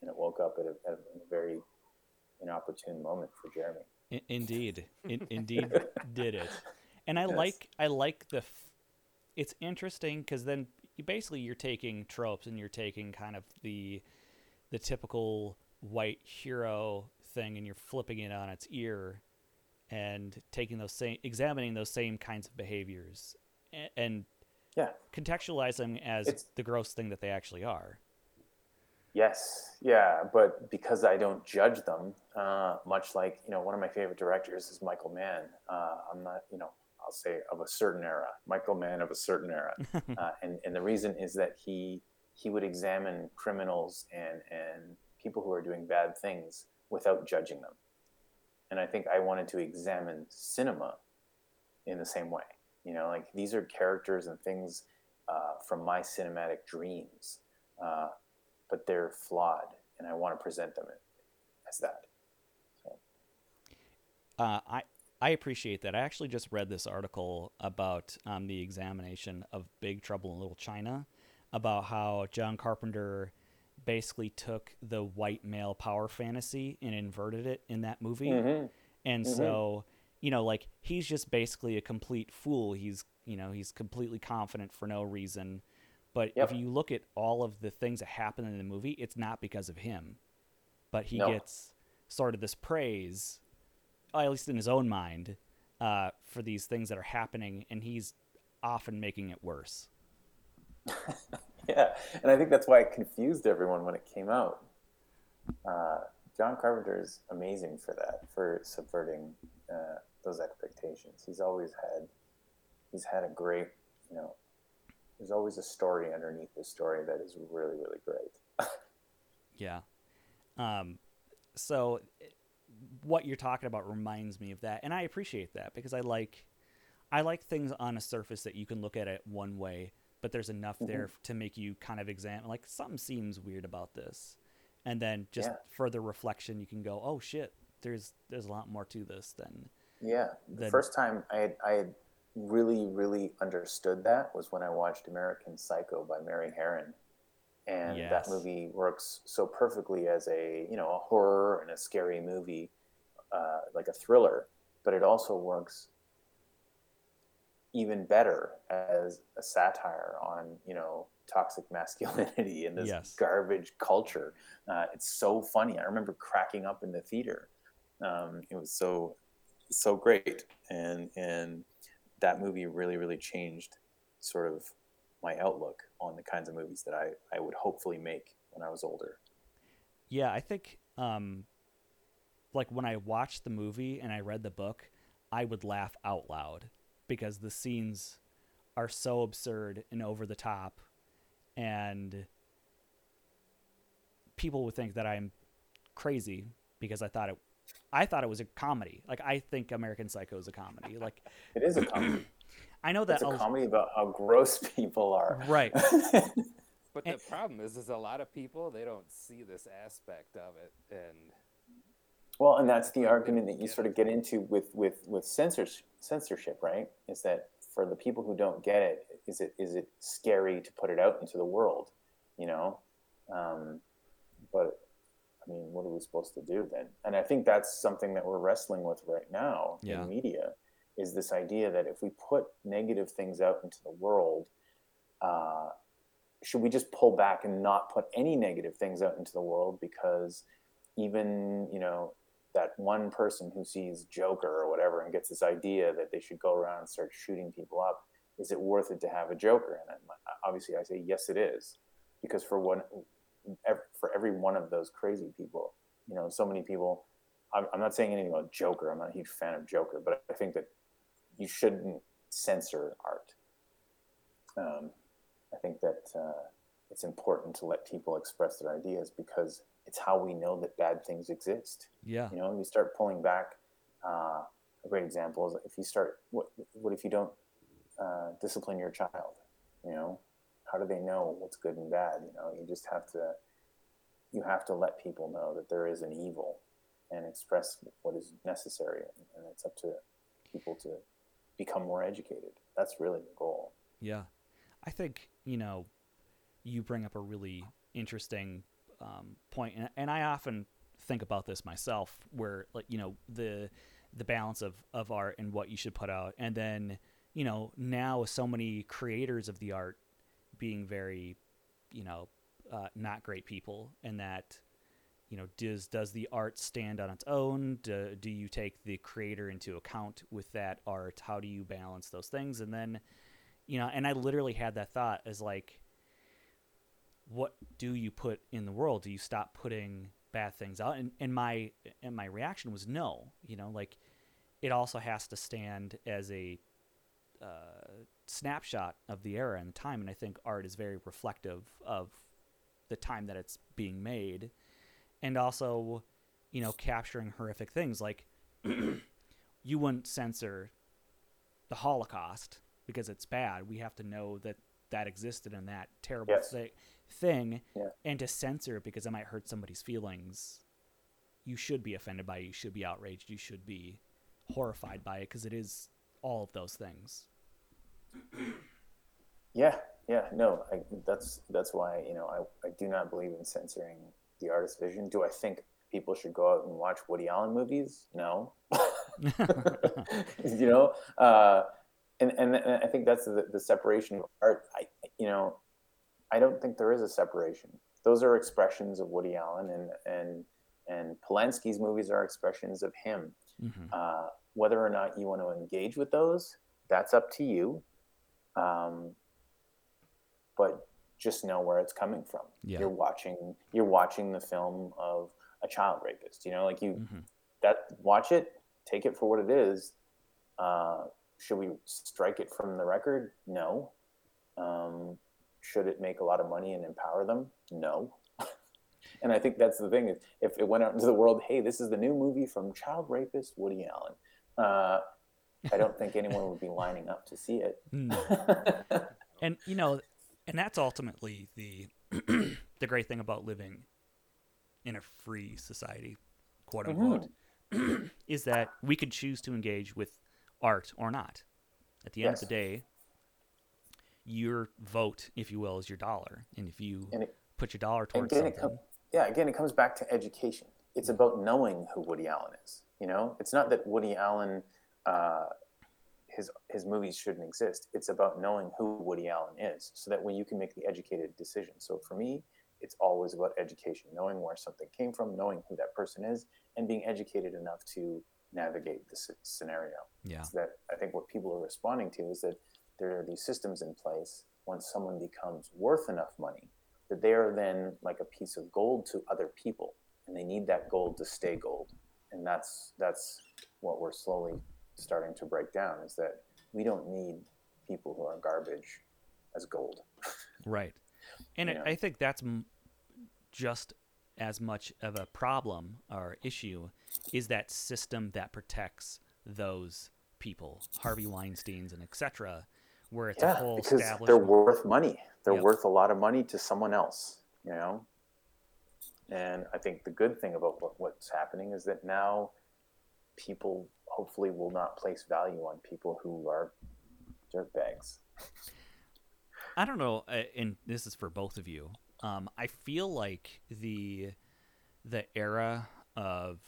and it woke up at a, at a very inopportune moment for Jeremy. In- indeed, [laughs] In- indeed, did it. And I yes. like I like the. F- it's interesting because then you basically you're taking tropes and you're taking kind of the the typical white hero thing and you're flipping it on its ear and taking those same examining those same kinds of behaviors and, and yeah. contextualize them as it's, the gross thing that they actually are. Yes. Yeah. But because i don't judge them uh, much like you know one of my favorite directors is michael mann. Uh, i'm not you know i'll say of a certain era michael mann of a certain era. [laughs] Uh, and, and the reason is that he he would examine criminals and and people who are doing bad things without judging them. And I think I wanted to examine cinema in the same way. You know, like these are characters and things uh, from my cinematic dreams, uh, but they're flawed, and I want to present them as that. Uh, I I appreciate that. I actually just read this article about um, the examination of Big Trouble in Little China, about how John Carpenter basically took the white male power fantasy and inverted it in that movie. Mm-hmm. And mm-hmm. so, you know, like he's just basically a complete fool. He's, you know, he's completely confident for no reason. But yep. if you look at all of the things that happen in the movie, it's not because of him. But he gets sort of this praise, at least in his own mind, uh, for these things that are happening, and he's often making it worse. [laughs] yeah, and I think that's why it confused everyone when it came out. Uh, John Carpenter is amazing for that, for subverting uh, those expectations. He's always had, he's had a great, you know, there's always a story underneath the story that is really, really great. [laughs] yeah. Um, so what you're talking about reminds me of that, and I appreciate that because I like, I like things on a surface that you can look at it one way but there's enough mm-hmm. there to make you kind of examine like something seems weird about this and then just yeah. further reflection you can go oh shit there's there's a lot more to this than yeah the than, first time i i really really understood that was when i watched american psycho by mary harron and yes. that movie works so perfectly as a you know a horror and a scary movie uh, like a thriller but it also works even better as a satire on you know toxic [laughs] masculinity and this yes. garbage culture. Uh, it's so funny. I remember cracking up in the theater. Um, it was so so great, and and that movie really really changed sort of my outlook on the kinds of movies that I I would hopefully make when I was older. Yeah, I think um, like when I watched the movie and I read the book, I would laugh out loud because the scenes are so absurd and over the top and people would think that I'm crazy because I thought it I thought it was a comedy. Like I think American Psycho is a comedy. Like [laughs] it is a comedy. [clears throat] I know that it's a comedy about how gross [laughs] people are. Right. [laughs] but the problem is, is a lot of people they don't see this aspect of it, and well, and that's the argument that you sort of get into with with with censorship, censorship, right? Is that for the people who don't get it, is it is it scary to put it out into the world, you know? Um, but I mean, what are we supposed to do then? And I think that's something that we're wrestling with right now yeah. in media, is this idea that if we put negative things out into the world, uh, should we just pull back and not put any negative things out into the world because even you know that one person who sees Joker or whatever and gets this idea that they should go around and start shooting people up, is it worth it to have a Joker in it? Obviously, I say yes, it is, because for one, for every one of those crazy people, you know, so many people I'm, I'm not saying anything about Joker. I'm not a huge fan of Joker, but I think that you shouldn't censor art. Um, I think that uh, it's important to let people express their ideas because it's how we know that bad things exist. Yeah. You know, you start pulling back. Uh, a great example is if you start, what, what if you don't uh, discipline your child? You know, how do they know what's good and bad? You know, you just have to, you have to let people know that there is an evil and express what is necessary. And it's up to people to become more educated. That's really the goal. Yeah. I think, you know, you bring up a really interesting um, point, and, and I often think about this myself, where like you know the the balance of of art and what you should put out, and then you know now with so many creators of the art being very, you know, uh, not great people, and that you know does does the art stand on its own? Do, do you take the creator into account with that art? How do you balance those things? And then you know and i literally had that thought as like what do you put in the world? Do you stop putting bad things out? And, and my and my reaction was no. You know, like it also has to stand as a uh, snapshot of the era and the time. And I think art is very reflective of the time that it's being made, and also, you know, capturing horrific things like [clears throat] you wouldn't censor the Holocaust because it's bad. We have to know that that existed and that terrible Yes. thing thing Yeah. and to censor it because it might hurt somebody's feelings you should be offended by it you should be outraged you should be horrified by it because it is all of those things [clears throat] Yeah, yeah, no, I, that's that's why you know I, I do not believe in censoring the artist's vision. Do I think people should go out and watch Woody Allen movies? No, [laughs] you know, uh, and, and and I think that's the, the separation of art. I you know, I don't think there is a separation. Those are expressions of Woody Allen, and and and Polanski's movies are expressions of him. Mhm. Uh, whether or not you want to engage with those, that's up to you. Um, but just know where it's coming from. Yeah. You're watching. You're watching the film of a child rapist. You know, like you Mhm. that watch it, take it for what it is. Uh, should we strike it from the record? No. Um, should it make a lot of money and empower them? No. [laughs] and I think that's the thing if it went out into the world, hey, this is the new movie from child rapist Woody Allen. Uh, I don't think anyone would be lining up to see it. Mm. [laughs] and you know and that's ultimately the [clears throat] the great thing about living in a free society quote unquote [clears throat] is that we could choose to engage with art or not at the end Yes. of the day your vote if you will is your dollar and if you And it- put your dollar towards again, it something com- yeah, again, it comes back to education. It's about knowing who Woody Allen is. You know, it's not that Woody Allen, uh, his his movies shouldn't exist. It's about knowing who Woody Allen is, so that way you can make the educated decision. So for me, it's always about education, knowing where something came from, knowing who that person is, and being educated enough to navigate the scenario. yeah So that I think what people are responding to is that there are these systems in place once someone becomes worth enough money that they are then like a piece of gold to other people and they need that gold to stay gold and that's that's what we're slowly starting to break down is that we don't need people who are garbage as gold [laughs] Right. And You it, know? I think that's m- just as much of a problem or issue is that system that protects those people, Harvey Weinstein's and etc., where it's a yeah whole because they're worth money they're Yep. worth a lot of money to someone else you know and i think the good thing about what, what's happening is that now people hopefully will not place value on people who are dirtbags I don't know, uh, and this is for both of you. Um, I feel like the the era of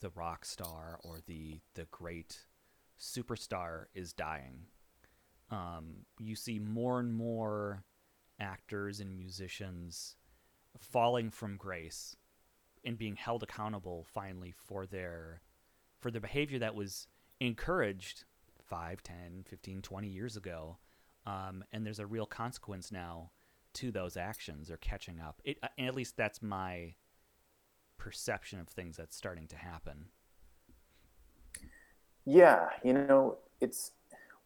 the rock star or the the great superstar is dying. Um, you see more and more actors and musicians falling from grace and being held accountable finally for their for their behavior that was encouraged 5 10 15 20 years ago um, and there's a real consequence now to those actions they're catching up. It, uh, at least that's my perception of things that's starting to happen. Yeah, you know, it's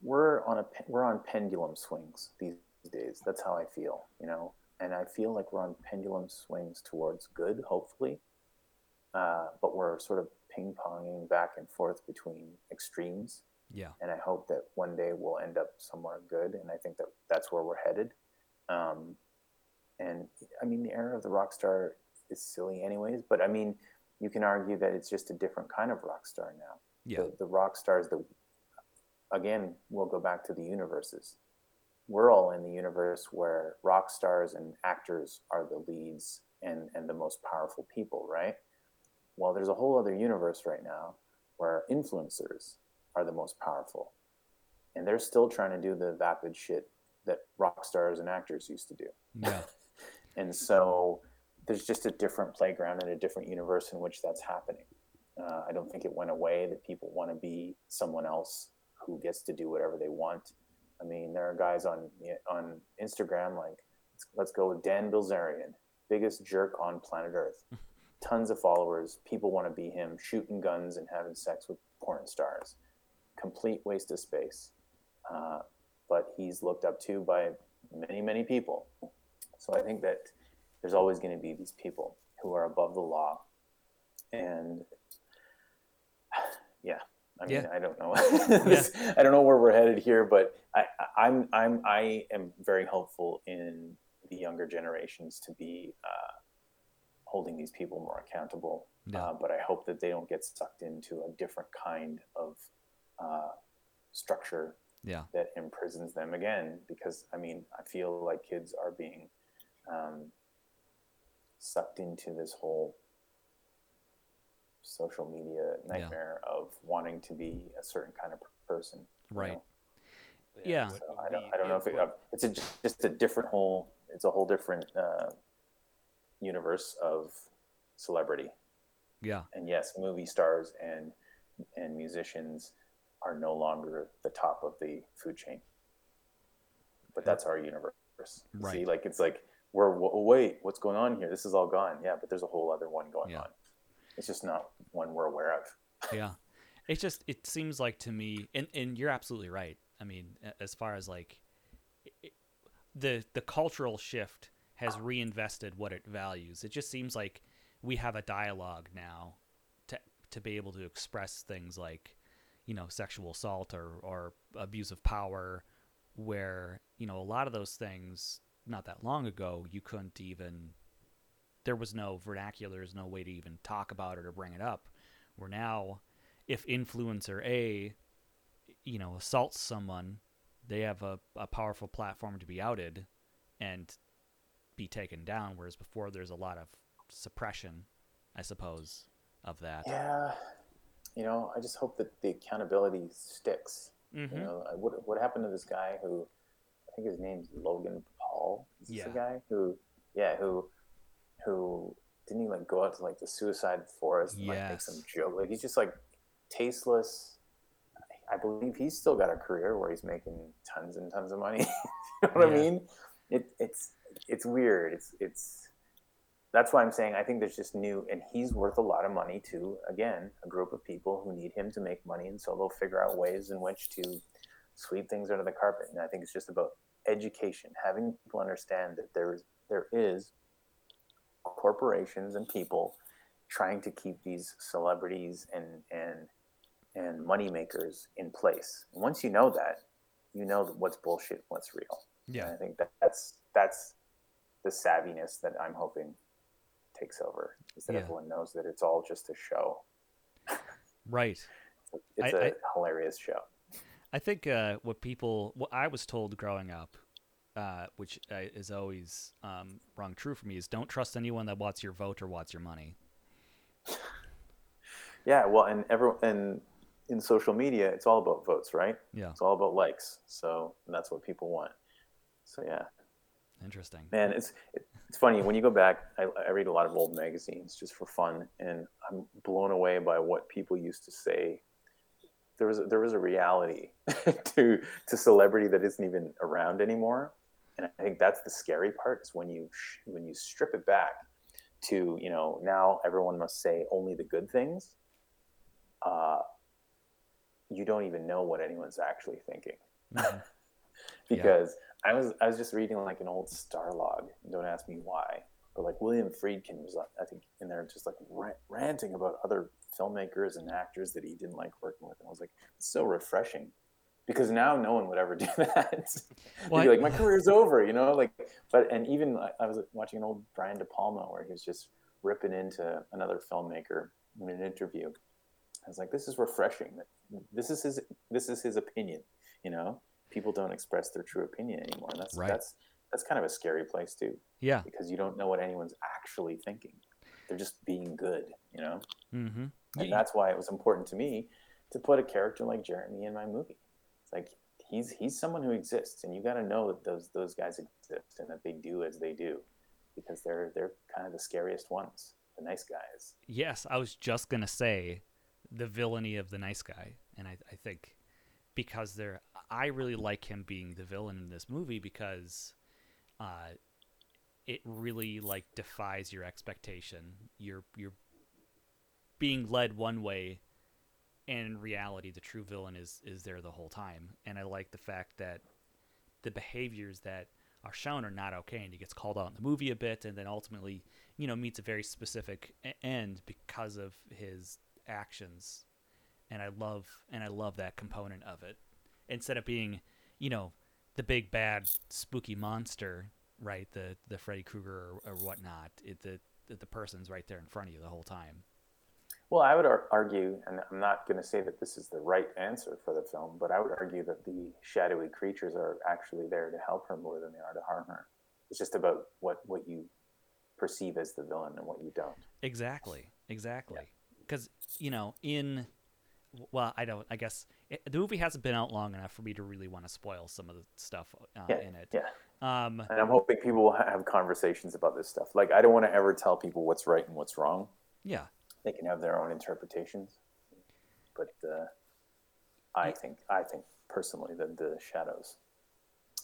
we're on a we're on pendulum swings these days. That's how I feel, you know, and I feel like we're on pendulum swings towards good, hopefully, uh, but we're sort of ping ponging back and forth between extremes. Yeah. And I hope that one day we'll end up somewhere good, and I think that that's where we're headed. Um, and I mean, the era of the rock star is silly, anyways. But I mean, you can argue that it's just a different kind of rock star now. Yeah. The, the rock stars that, again, we'll go back to the universes. We're all in the universe where rock stars and actors are the leads and, and the most powerful people, right? Well, there's a whole other universe right now where influencers are the most powerful. And they're still trying to do the vapid shit that rock stars and actors used to do. Yeah. [laughs] And so there's just a different playground and a different universe in which that's happening. Uh, I don't think it went away that people want to be someone else who gets to do whatever they want. I mean, there are guys on on Instagram like, let's go with Dan Bilzerian, biggest jerk on planet Earth. [laughs] Tons of followers. People want to be him, shooting guns and having sex with porn stars. Complete waste of space. Uh, but he's looked up to by many, many people. So I think that there's always going to be these people who are above the law. And [sighs] yeah, I mean, Yeah. I don't know. [laughs] This- [laughs] I don't know where we're headed here, but I, I- I'm, I'm, I am very hopeful in the younger generations to be uh, holding these people more accountable. Yeah. Uh, but I hope that they don't get sucked into a different kind of uh, structure Yeah. that imprisons them again because i mean i feel like kids are being um, sucked into this whole social media nightmare of wanting to be a certain kind of person you Right. know? Yeah. with so i don't, I don't know if it, uh, it's a, just a different whole it's a whole different uh, universe of celebrity Yeah. and yes, movie stars and and musicians are no longer the top of the food chain. But that's our universe. See, Right. like it's like we're w- wait, what's going on here? This is all gone. Yeah, but there's a whole other one going Yeah. on. It's just not one we're aware of. [laughs] yeah. It just it seems like to me and and you're absolutely right. I mean as far as like i- i- the the cultural shift has reinvested what it values. It just seems like we have a dialogue now to to be able to express things like you know sexual assault or or abuse of power where you know a lot of those things not that long ago you couldn't even there was no vernacular there's no way to even talk about it or bring it up where now if influencer a you know assaults someone they have a, a powerful platform to be outed and be taken down whereas before there's a lot of suppression i suppose of that Yeah. You know, I just hope that the accountability sticks. Mhm. You know, what what happened to this guy who I think his name's Logan Paul? Is this Yeah. the guy who yeah, who who didn't he like go out to like the suicide forest and like make some joke? Like he's just like tasteless. I believe he's still got a career where he's making tons and tons of money. [laughs] you know what I mean? It, it's it's weird. It's it's that's why I'm saying I think there's just new, and he's worth a lot of money to again a group of people who need him to make money, and so they'll figure out ways in which to sweep things under the carpet. And I think it's just about education, having people understand that there is there is corporations and people trying to keep these celebrities and and and money makers in place. And once you know that, you know what's bullshit, what's real. Yeah, and I think that that's that's the savviness that I'm hoping takes over is that Yeah. everyone knows that it's all just a show. right It's I- a I- hilarious show. I think uh, what people, what I was told growing up, uh, which uh, is always um, rung true for me, is don't trust anyone that wants your vote or wants your money. Yeah, well, and everyone and in social media, it's all about votes, right? Yeah, It's all about likes. So and that's what people want. So yeah, interesting. man, it's it's funny when you go back. I, I read a lot of old magazines just for fun, and I'm blown away by what people used to say. There was a, there was a reality [laughs] to to celebrity that isn't even around anymore, and I think that's the scary part is when you sh- when you strip it back to you know now everyone must say only the good things. Uh, you don't even know what anyone's actually thinking. [laughs] Mhm. because I was I was just reading like an old Starlog. Don't ask me why, but like William Friedkin was I think in there just like rant, ranting about other filmmakers and actors that he didn't like working with, and I was like, it's so refreshing. Because now no one would ever [laughs] do that. Well, You'd be like, my career's over, you know. Like, but and even I- I was watching an old Brian De Palma where he was just ripping into another filmmaker in an interview. I was like, this is refreshing. This is his this is his opinion. You know, people don't express their true opinion anymore. And that's Right. that's that's kind of a scary place too, Yeah. because you don't know what anyone's actually thinking. They're just being good, you know. Mm-hmm. And that's why it was important to me to put a character like Jeremy in my movie. It's like he's he's someone who exists, and you got to know that those those guys exist and that they do as they do, because they're they're kind of the scariest ones, the nice guys. Yes, I was just gonna say the villainy of the nice guy, and I, I think because they're, I really like him being the villain in this movie because, uh, it really like defies your expectation. You're you're being led one way, in reality, the true villain is is there the whole time. And I like the fact that the behaviors that are shown are not okay, and he gets called out in the movie a bit, and then ultimately, you know, meets a very specific end because of his actions. And I love and I love that component of it. Instead of being, you know, the big bad spooky monster, right? The the Freddy Krueger or, or whatnot. It, the the person's right there in front of you the whole time. Well, I would ar- argue, and I'm not going to say that this is the right answer for the film, but I would argue that the shadowy creatures are actually there to help her more than they are to harm her. It's just about what what you perceive as the villain and what you don't. Exactly. Exactly. Because you know, in well, I don't. I guess it, the movie hasn't been out long enough for me to really want to spoil some of the stuff uh, Yeah, in it. yeah. Um, And I'm hoping people will have conversations about this stuff. Like, I don't want to ever tell people what's right and what's wrong. yeah. They can have their own interpretations, but uh, I think I think personally that the shadows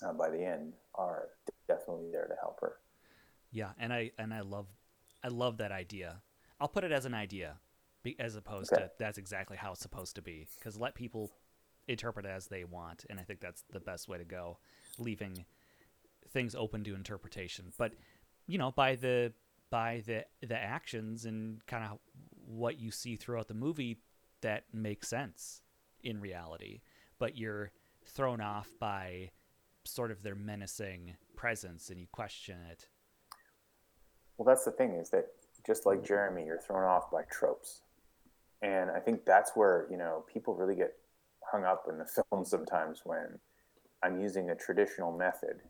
uh, by the end are definitely there to help her. Yeah, and I and I love I love that idea. I'll put it as an idea, as opposed Okay. to that's exactly how it's supposed to be. Because let people interpret as they want, and I think that's the best way to go, leaving things open to interpretation. But you know, by the by the the actions and kind of what you see throughout the movie, that makes sense in reality. But you're thrown off by sort of their menacing presence, and you question it. Well, that's the thing is that just like Jeremy, you're thrown off by tropes, and I think that's where you know people really get hung up in the [laughs] film sometimes when I'm using a traditional method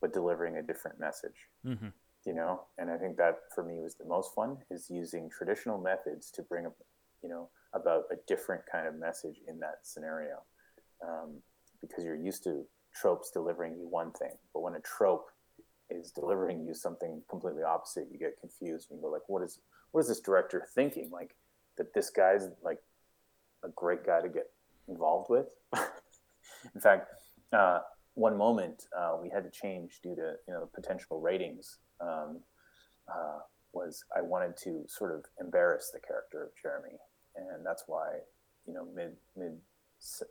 but delivering a different message. Mm-hmm. You know? And i think that for me was the most fun is using traditional methods to bring up you know about a different kind of message in that scenario. Um, because you're used to tropes delivering you one thing but when a trope is delivering you something completely opposite you get confused and you go like what is what is this director thinking? Like that this guy's like a great guy to get involved with. [laughs] In fact uh, one moment uh, we had to change due to you know potential ratings um, uh, was I wanted to sort of embarrass the character of Jeremy, and that's why you know mid mid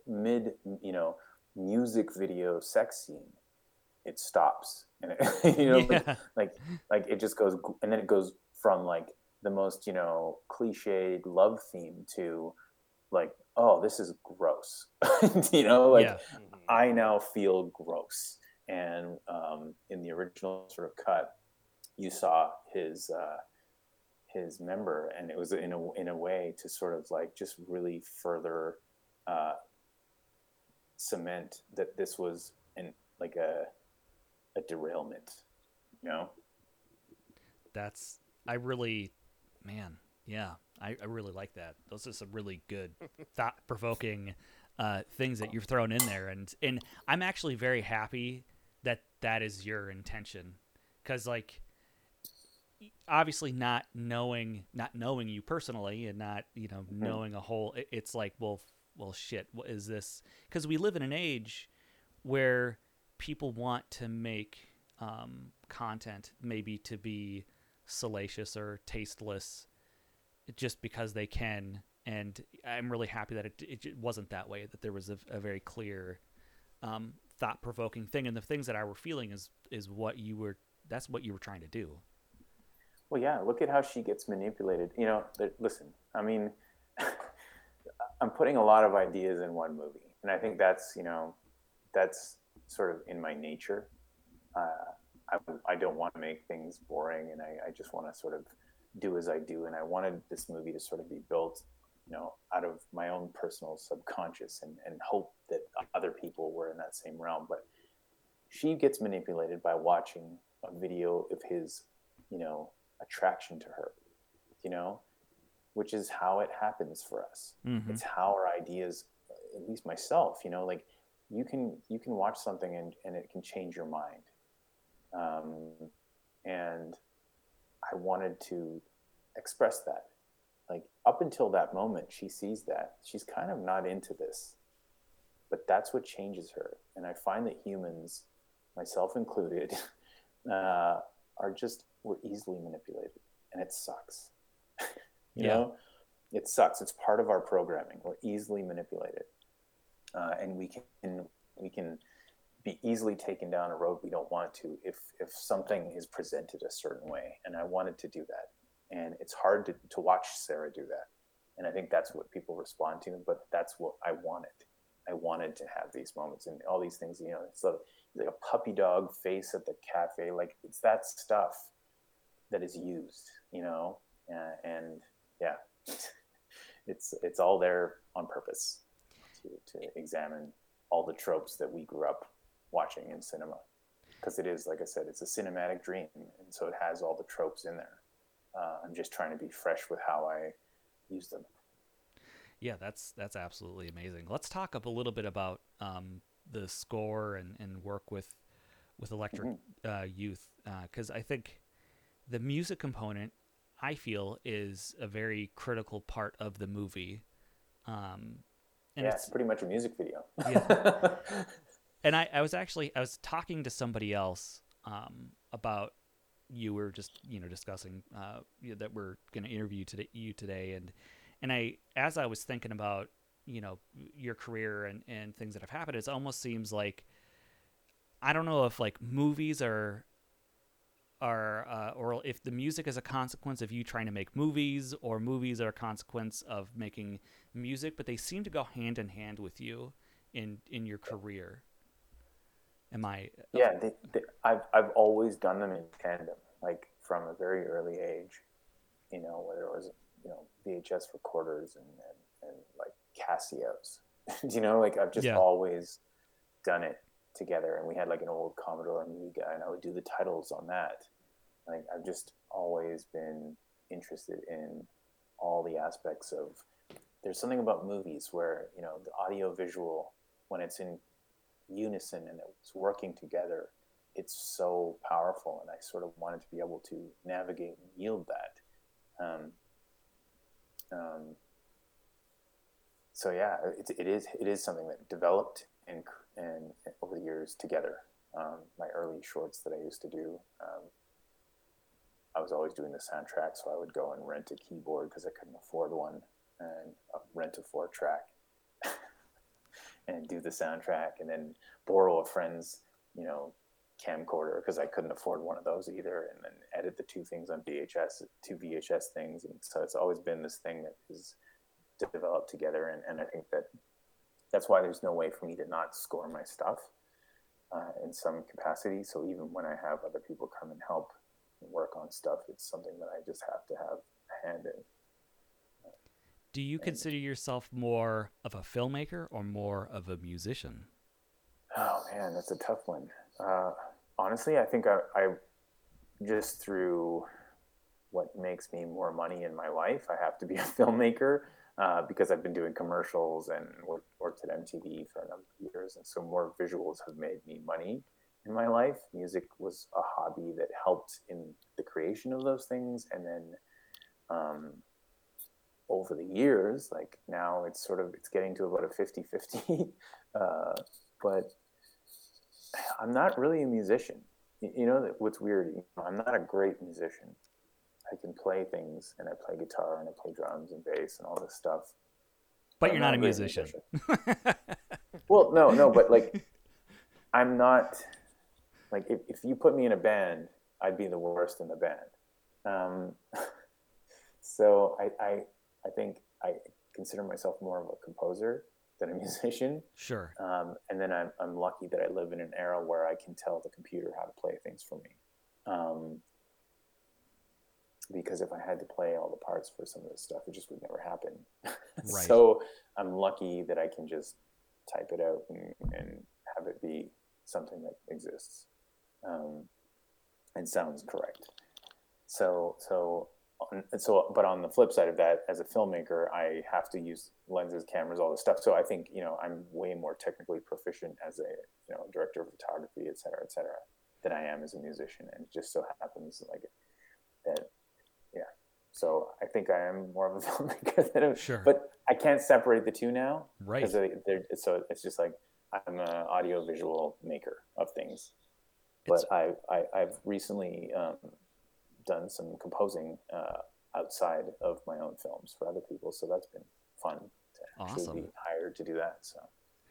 mid you know music video sex scene it stops and it, [laughs] you know like, Yeah. like like it just goes and then it goes from like the most you know cliched love theme to like oh this is gross [laughs] you know like yeah. Mhm. I now feel gross. And um, in the original sort of cut, you saw his uh, his member, and it was in a in a way to sort of like just really further uh, cement that this was an like a a derailment, you know. That's I really, man, yeah, I, I really like that. Those are some really good, [laughs] thought provoking uh, things that you've thrown in there, and and I'm actually very happy that that is your intention, because like obviously not knowing not knowing you personally and not you know knowing a whole it's like well well shit what is this because we live in an age where people want to make um, content maybe to be salacious or tasteless just because they can and I'm really happy that it, it wasn't that way. That there was a, a very clear, um, thought provoking thing, and the things that I were feeling is is what you were. That's what you were trying to do. Well, yeah. Look at how she gets manipulated. You know, listen. I mean, [laughs] I'm putting a lot of ideas in one movie, and I think that's you know, that's sort of in my nature. Uh, I, I don't want to make things boring, and I, I just want to sort of do as I do. And I wanted this movie to sort of be built you know, out of my own personal subconscious and, and hope that other people were in that same realm. But she gets manipulated by watching a video of his, you know, attraction to her, you know, which is how it happens for us. Mm-hmm. It's how our ideas, at least myself, you know, like you can, you can watch something and, and it can change your mind. Um, and I wanted to express that like up until that moment she sees that she's kind of not into this but that's what changes her and i find that humans myself included [laughs] uh, are just we're easily manipulated and it sucks [laughs] you yeah. know it sucks it's part of our programming we're easily manipulated uh, and we can we can be easily taken down a road we don't want to if if something is presented a certain way and i wanted to do that and it's hard to, to watch Sarah do that. And I think that's what people respond to, but that's what I wanted. I wanted to have these moments and all these things, you know, it's like, like a puppy dog face at the cafe. Like it's that stuff that is used, you know, uh, and yeah, [laughs] it's, it's all there on purpose to, to examine all the tropes that we grew up watching in cinema. Because it is, like I said, it's a cinematic dream. And so it has all the tropes in there uh, I'm just trying to be fresh with how I use them. Yeah, that's that's absolutely amazing. Let's talk up a little bit about um, the score and, and work with with Electric mm-hmm. uh, Youth because uh, I think the music component I feel is a very critical part of the movie. Um, and yeah, it's, it's pretty much a music video. yeah. [laughs] And I, I was actually I was talking to somebody else um, about you were just you know discussing uh, you know, that we're going to interview today you today and and I as I was thinking about you know your career and and things that have happened it almost seems like I don't know if like movies are are uh, or if the music is a consequence of you trying to make movies or movies are a consequence of making music but they seem to go hand in hand with you in in your career Am I? Yeah, they, they, I've I've always done them in tandem, like from a very early age. You know, whether it was you know VHS recorders and and, and like Casios. [laughs] you know, like I've just yeah. always done it together. And we had like an old Commodore Amiga, and I would do the titles on that. Like I've just always been interested in all the aspects of. There's something about movies where you know the audio visual when it's in unison and it's working together, it's so powerful. And I sort of wanted to be able to navigate and yield that. Um, um, so yeah, it, it is it is something that developed and and over the years together. Um, my early shorts that I used to do, um, I was always doing the soundtrack, so I would go and rent a keyboard because I couldn't afford one, and uh, rent a four track, [laughs] and do the soundtrack and then borrow a friend's, you know, camcorder because I couldn't afford one of those either, and then edit the two things on VHS, two VHS things, and so it's always been this thing that is developed together, and, and I think that that's why there's no way for me to not score my stuff uh, in some capacity. So even when I have other people come and help work on stuff, it's something that I just have to have a hand in. Do you consider yourself more of a filmmaker or more of a musician? Oh man, that's a tough one. Uh, honestly, I think I, I just through what makes me more money in my life, I have to be [laughs] a filmmaker uh, because I've been doing commercials and worked, worked at MTV for a number of years, and so more visuals have made me money in my life. Music was a hobby that helped in the creation of those things, and then um, over the years like now it's sort of it's getting to about a 50 50 [laughs] uh, but i'm not really a musician you know what's weird i'm not a great musician I can play things and I play guitar and I play drums and bass and all this stuff. But I'm you're not a great musician. [laughs] Well, no, no, but like, I'm not like if, if you put me in a band, I'd be the worst in the band. Um, [laughs] so I, I, I think I consider myself more of a composer than a [laughs] musician. Sure. Um, and then I'm, I'm lucky that I live in an era where I can tell the computer how to play things for me. Um, because if I had to play all the parts for some of this stuff, it just would never happen. [laughs] Right. so I'm lucky that I can just type it out and, and have it be something that exists um, and sounds correct. So, so, on, so, but on the flip side of that, as a filmmaker, I have to use lenses, cameras, all this stuff. So I think you know I'm way more technically proficient as a you know director of photography, et cetera, et cetera, than I am as a musician. And it just so happens like that, yeah. So I think I am more of a [laughs] filmmaker than a, Sure. but I can't separate the two now Right. because they, they're, so it's just like I'm an audio visual maker of things. But I, I I've recently um, done some composing uh, outside of my own films for other people, so that's been fun to actually Awesome. be hired to do that. So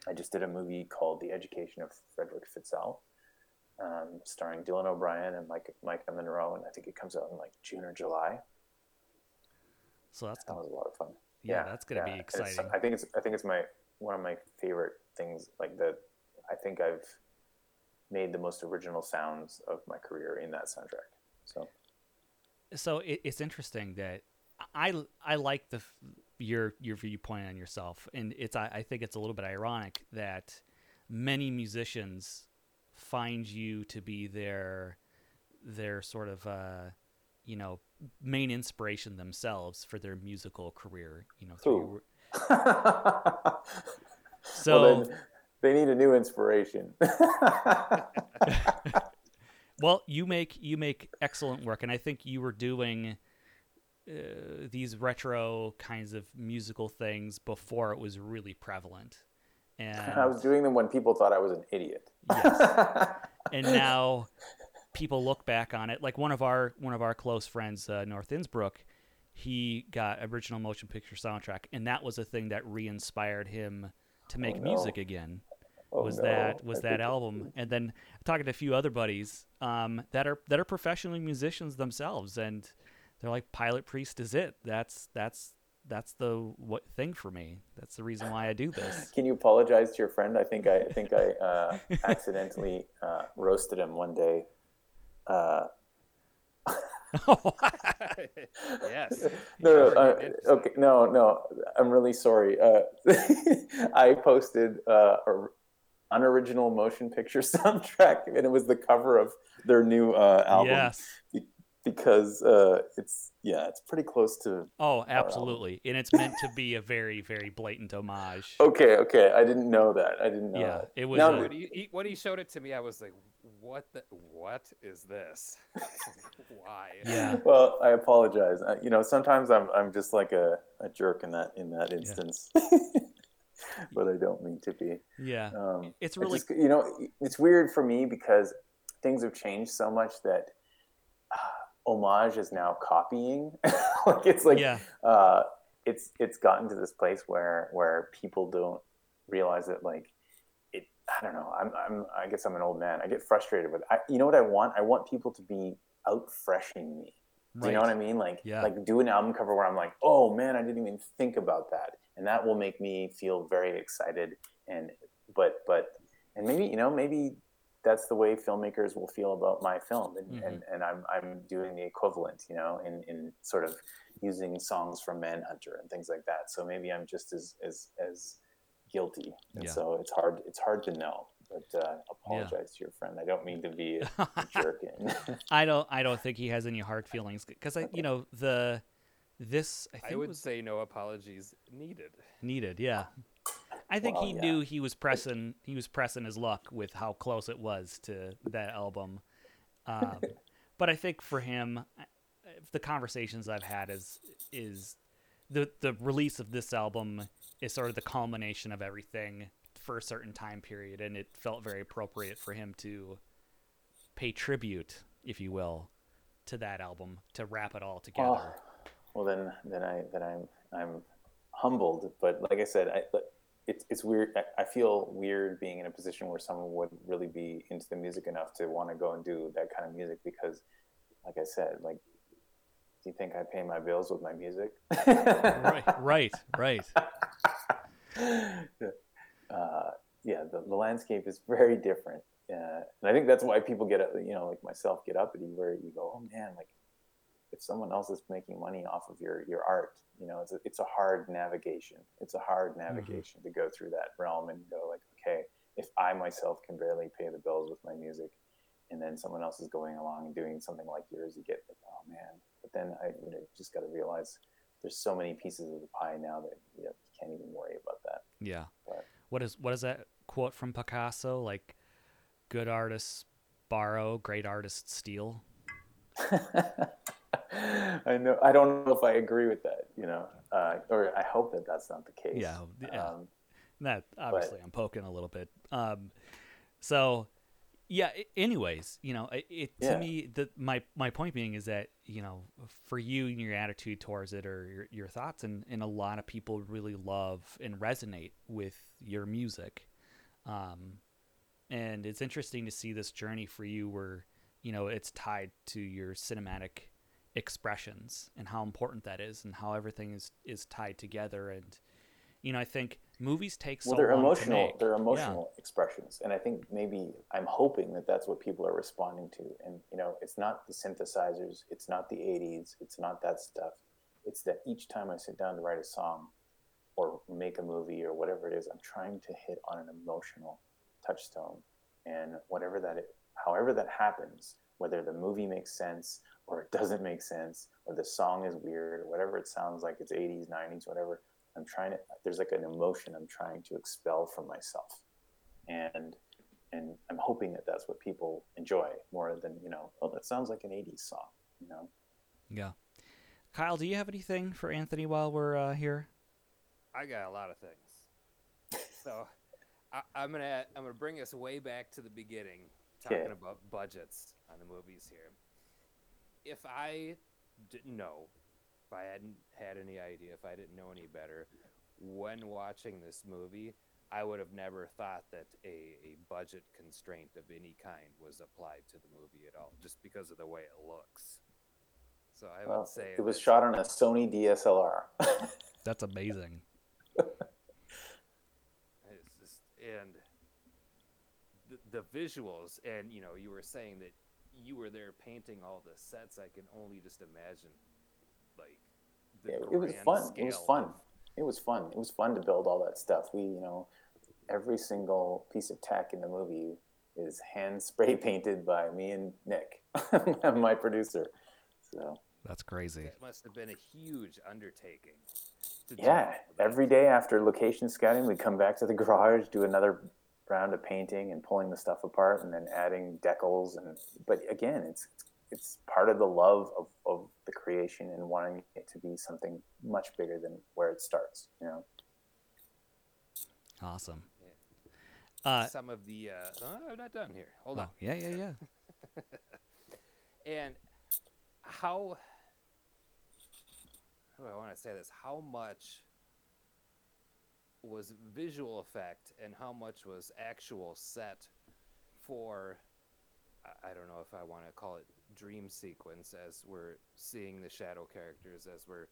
I just did a movie called The Education of Frederick Fitzell, um, starring Dylan O'Brien and Mike Maika Monroe, and I think it comes out in like June or July. So that's That was a lot of fun. yeah, that's gonna yeah. be it's- exciting. I think it's I think it's my one of my favorite things. Like the, I think I've made the most original sounds of my career in that soundtrack. So so it, it's interesting that I I like the your your viewpoint on yourself, and it's I, I think it's a little bit ironic that many musicians find you to be their their sort of uh, you know main inspiration themselves for their musical career. You know, through [laughs] so well, then they need a new inspiration. [laughs] Well, you make you make excellent work, and I think you were doing uh, these retro kinds of musical things before it was really prevalent, and I was doing them when people thought I was an idiot. yes, [laughs] and now people look back on it. Like one of our one of our close friends, uh, North Innsbruck, he got original motion picture soundtrack, and that was a thing that re-inspired him to make no. music again Oh, was no. that was I that album and then talking to a few other buddies um, that are that are professional musicians themselves and they're like PilotPriest is it that's that's that's the what thing for me that's the reason why i do this [laughs] Can you apologize to your friend? I think I, I think I uh, [laughs] accidentally uh, roasted him one day. Uh, [laughs] yes. no, no, uh, okay, no, no. I'm really sorry. Uh, I posted uh, a unoriginal motion picture [laughs] soundtrack, and it was the cover of their new uh, album. yes be- because uh, it's yeah, it's pretty close to. oh absolutely and it's meant to be a very very blatant homage [laughs] Okay, okay. I didn't know that. I didn't know yeah that. it was Now- a- When he, he, when he showed it to me, I was like, "What the? What is this? [laughs] Why?" yeah Well, I apologize. Uh, you know, sometimes I'm I'm just like a, a jerk in that in that instance, [laughs] but I don't mean to be. yeah Um, it's really just- you know, it's weird for me because things have changed so much that uh, homage is now copying. [laughs] like it's like yeah uh, it's it's gotten to this place where where people don't realize that like it. I don't know. I'm I'm I guess I'm an old man. I get frustrated with. I, you know what I want? I want people to be out freshing me. Do you know what I mean? Like, Yeah. like do an album cover where I'm like, oh man, I didn't even think about that, and that will make me feel very excited. And but but and maybe you know maybe that's the way filmmakers will feel about my film, and Mhm. and, and I'm I'm doing the equivalent, you know, in in sort of using songs from Manhunter and things like that. So maybe I'm just as as as guilty, and Yeah. so it's hard it's hard to know. But uh, apologize to your friend. I don't mean to be a, a [laughs] jerk. I don't i don't think he has any hard feelings because i you know the this i think I would was say no apologies needed. needed yeah i think Well, he yeah. knew he was pressing he was pressing his luck with how close it was to that album um, [laughs] but i think for him the conversations i've had is is the the release of this album is sort of the culmination of everything for a certain time period and it felt very appropriate for him to pay tribute if you will to that album to wrap it all together? Oh, well, then, then I, then I'm, I'm humbled. But like I said, I, it's it's weird. I, I feel weird being in a position where someone would really be into the music enough to want to go and do that kind of music because, like I said, like, do you think I pay my bills with my music? [laughs] right, right, right. [laughs] uh, yeah, the, the landscape is very different, uh, and I think that's why people get, up. you know, like myself, get up uppity where you go, oh man, like if someone else is making money off of your your art, you know, it's a, it's a hard navigation. It's a hard mm-hmm. navigation mm-hmm. to go through that realm and go like, okay, if I myself can barely pay the bills with my music, and then someone else is going along and doing something like yours, you get like, oh man. But then I you know just got to realize there's so many pieces of the pie now that you, know, you can't even worry about that. Yeah. But, what is what is that quote from Picasso? Like, good artists borrow, great artists steal. [laughs] [laughs] I know. I don't know if I agree with that. You know, uh, or I hope that that's not the case. Yeah. yeah. Um, that obviously but, I'm poking a little bit. Um, so yeah. Anyways, you know, it, it yeah. to me the my my point being is that you know for you and your attitude towards it or your, your thoughts and and a lot of people really love and resonate with your music. Um, and it's interesting to see this journey for you where you know it's tied to your cinematic expressions and how important that is and how everything is is tied together. And you know i think movies take well, so they're emotional. they're emotional yeah. expressions. And i think maybe i'm hoping that that's what people are responding to. And you know it's not the synthesizers. It's not the 80s it's not that stuff. It's that each time i sit down to write a song or make a movie or whatever it is i'm trying to hit on an emotional touchstone. And whatever that is, however that happens whether the movie makes sense or it doesn't make sense or the song is weird or whatever it sounds like it's 80s 90s whatever i'm trying to there's like an emotion i'm trying to expel from myself. And and i'm hoping that that's what people enjoy more than you know oh that sounds like an 80s song you know? Yeah. Kyle do you have anything for anthony while we're uh, here? I got a lot of things. So I, am gonna i'm gonna bring us way back to the beginning talking okay. about budgets on the movies here if I didn't know, if I hadn't had any idea, if I didn't know any better, when watching this movie, I would have never thought that a, a budget constraint of any kind was applied to the movie at all, just because of the way it looks. So I well, would say it was shot on a Sony DSLR. [laughs] That's amazing. [laughs] Just, and the, the visuals, and you know, you were saying that you were there painting all the sets, I can only just imagine, like, yeah, it was fun. It was fun. It was fun. It was fun to build all that stuff. We, you know, every single piece of tech in the movie is hand [laughs] spray painted by me and Nick, [laughs] my producer. So that's crazy. It must have been a huge undertaking. yeah, every day after location scouting, we come back to the [laughs] garage, do another round of painting and pulling the stuff apart and then adding decals and but again it's it's part of the love of, of the creation and wanting it to be something much bigger than where it starts you know? Awesome. Yeah. uh, some of the uh, oh, i'm not done here. Hold oh, on. yeah yeah yeah. [laughs] And how how do i want to say this? How much was visual effect and how much was actual set for I don't know if I want to call it dream sequence as we're seeing the shadow characters as we're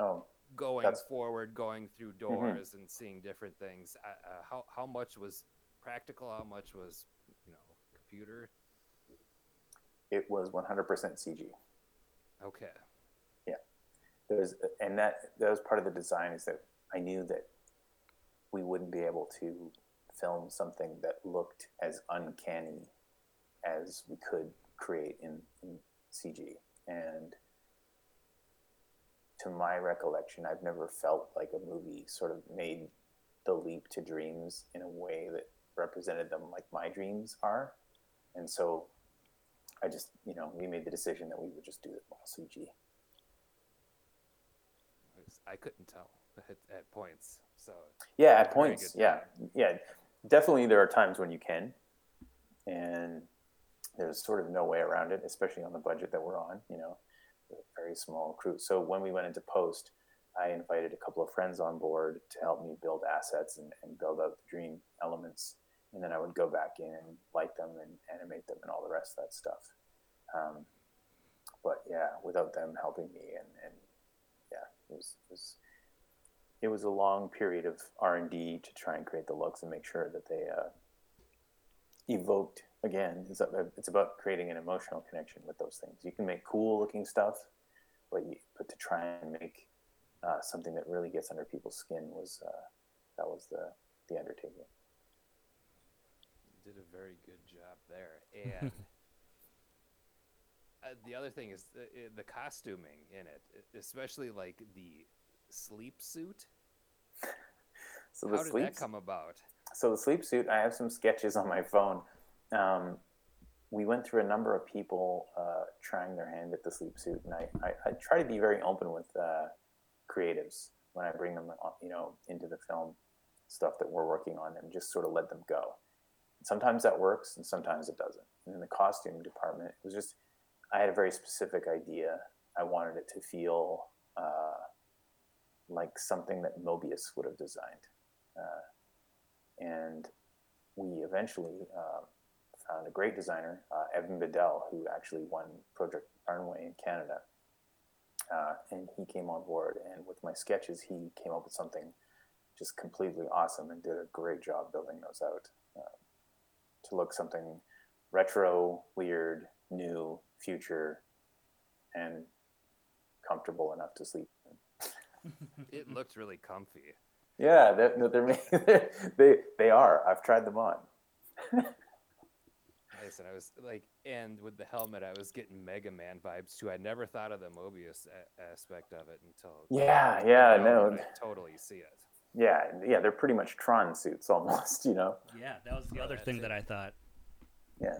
oh, going forward, going through mm-hmm. doors mm-hmm. and seeing different things. Uh, how how much was practical? How much was you know computer? It was 100% CG. Okay. Yeah, there's and that that was part of the design is that I knew that we wouldn't be able to film something that looked as uncanny as we could create in, in CG. And to my recollection, I've never felt like a movie sort of made the leap to dreams in a way that represented them like my dreams are. And so I just, you know, we made the decision that we would just do it all CG. I couldn't tell at, at points. So yeah, at points, yeah, yeah, definitely there are times when you can, and there's sort of no way around it, especially on the budget that we're on. You know, very small crew. So when we went into post, I invited a couple of friends on board to help me build assets and, and build out the dream elements. And then I would go back in and light them and animate them and all the rest of that stuff. Um, but yeah, without them helping me and, and yeah, it was, it was, it was a long period of R and D to try and create the looks and make sure that they uh, evoked again. It's, it's about creating an emotional connection with those things. You can make cool looking stuff, but you, but to try and make uh, something that really gets under people's skin was uh, that was the the undertaking. You did a very good job there, and [laughs] uh, the other thing is the, the, costuming in it, especially like the sleep suit. [laughs] So how did sleep, that come about? So the sleep suit, I have some sketches on my phone. Um, we went through a number of people uh, trying their hand at the sleep suit, and I, I, I try to be very open with uh, creatives when I bring them, uh, you know, into the film stuff that we're working on, and just sort of let them go. Sometimes that works, and sometimes it doesn't. And in the costume department, it was just I had a very specific idea. I wanted it to feel uh, like something that Mobius would have designed, uh, and we eventually uh, found a great designer, uh, Evan Biddell, who actually won Project Runway in Canada uh, and he came on board. And with my sketches, he came up with something just completely awesome and did a great job building those out uh, to look something retro, weird, new, future, and comfortable enough to sleep. [laughs] it looks really comfy. Yeah, they're, they're, [laughs] they they are. I've tried them on. [laughs] nice, and I was like, and with the helmet, I was getting Mega Man vibes too. I never thought of the Mobius a- aspect of it until yeah, yeah, no, I totally see it. Yeah, yeah, they're pretty much Tron suits almost, you know. Yeah, that was the other thing that I thought. Yeah.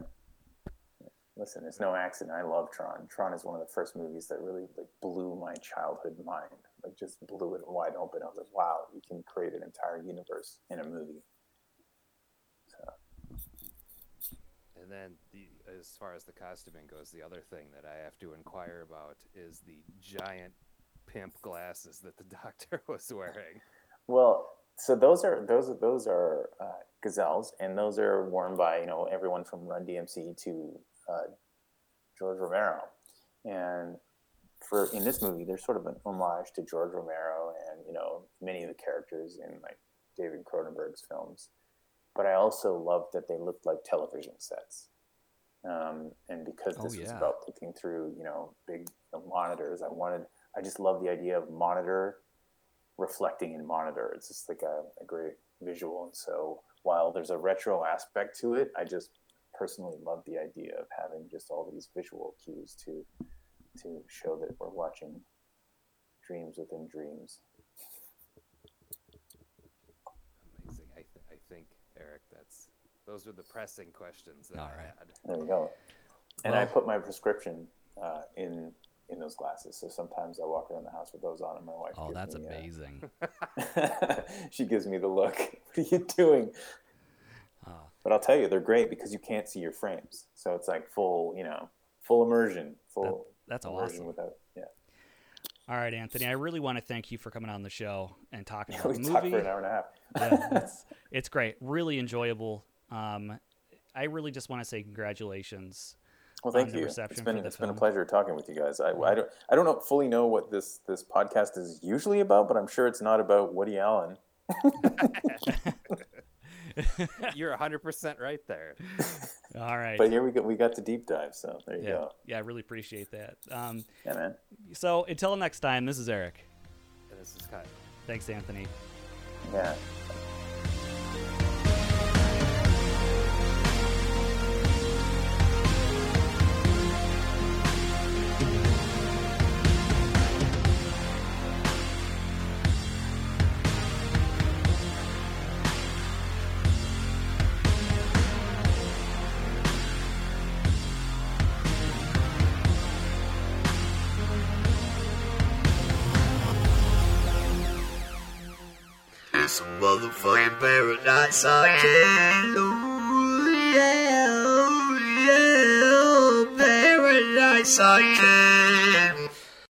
Listen, it's no accident. I love Tron. Tron is one of the first movies that really like blew my childhood mind. Like just blew it wide open. I was like, wow, you can create an entire universe in a movie. And then the as far as the costuming goes, the other thing that I have to inquire about is the giant pimp glasses that the [laughs] doctor was wearing. Well, so those are those are those are uh, Cazals, and those are worn by you know everyone from Run DMC to uh, George Romero, and for in this movie, there's sort of an homage to George Romero and you know many of the characters in like David Cronenberg's films but I also loved that they looked like television sets. Um, and because this oh, yeah. was about looking through, you know, big monitors, I wanted, I just love the idea of monitor reflecting in monitor. It's just like a, a great visual. And so while there's a retro aspect to it, I just personally love the idea of having just all these visual cues to to show that we're watching dreams within dreams. Amazing. I, th- I think Eric. That's those are the pressing questions that All I right. had. There we go. And well, I put my prescription uh, in in those glasses. So sometimes I walk around the house with those on, and my wife. Oh, that's me, uh, amazing. Uh, [laughs] [laughs] she gives me the look. [laughs] What are you doing? But I'll tell you, they're great because you can't see your frames. So it's like full, you know, full immersion, full. That, that's immersion awesome. Without, yeah. All right, Anthony. I really want to thank you for coming on the show and talking [laughs] about we the movie. for an hour and a half. yeah, [laughs] it's, it's great. Really enjoyable. Um, I really just want to say congratulations. Well, thank you. It's been it's been a pleasure talking with you guys. I, I don't I don't know, fully know what this this podcast is usually about, but I'm sure it's not about Woody Allen. [laughs] [laughs] You're 100% right there. All right. But here we go. We got the deep dive. So there you yeah. go. Yeah, I really appreciate that. Um, yeah, man. So until next time, this is Eric. And this is Kyle. Thanks, Anthony. Yeah. That's yeah, killer. Paradise I.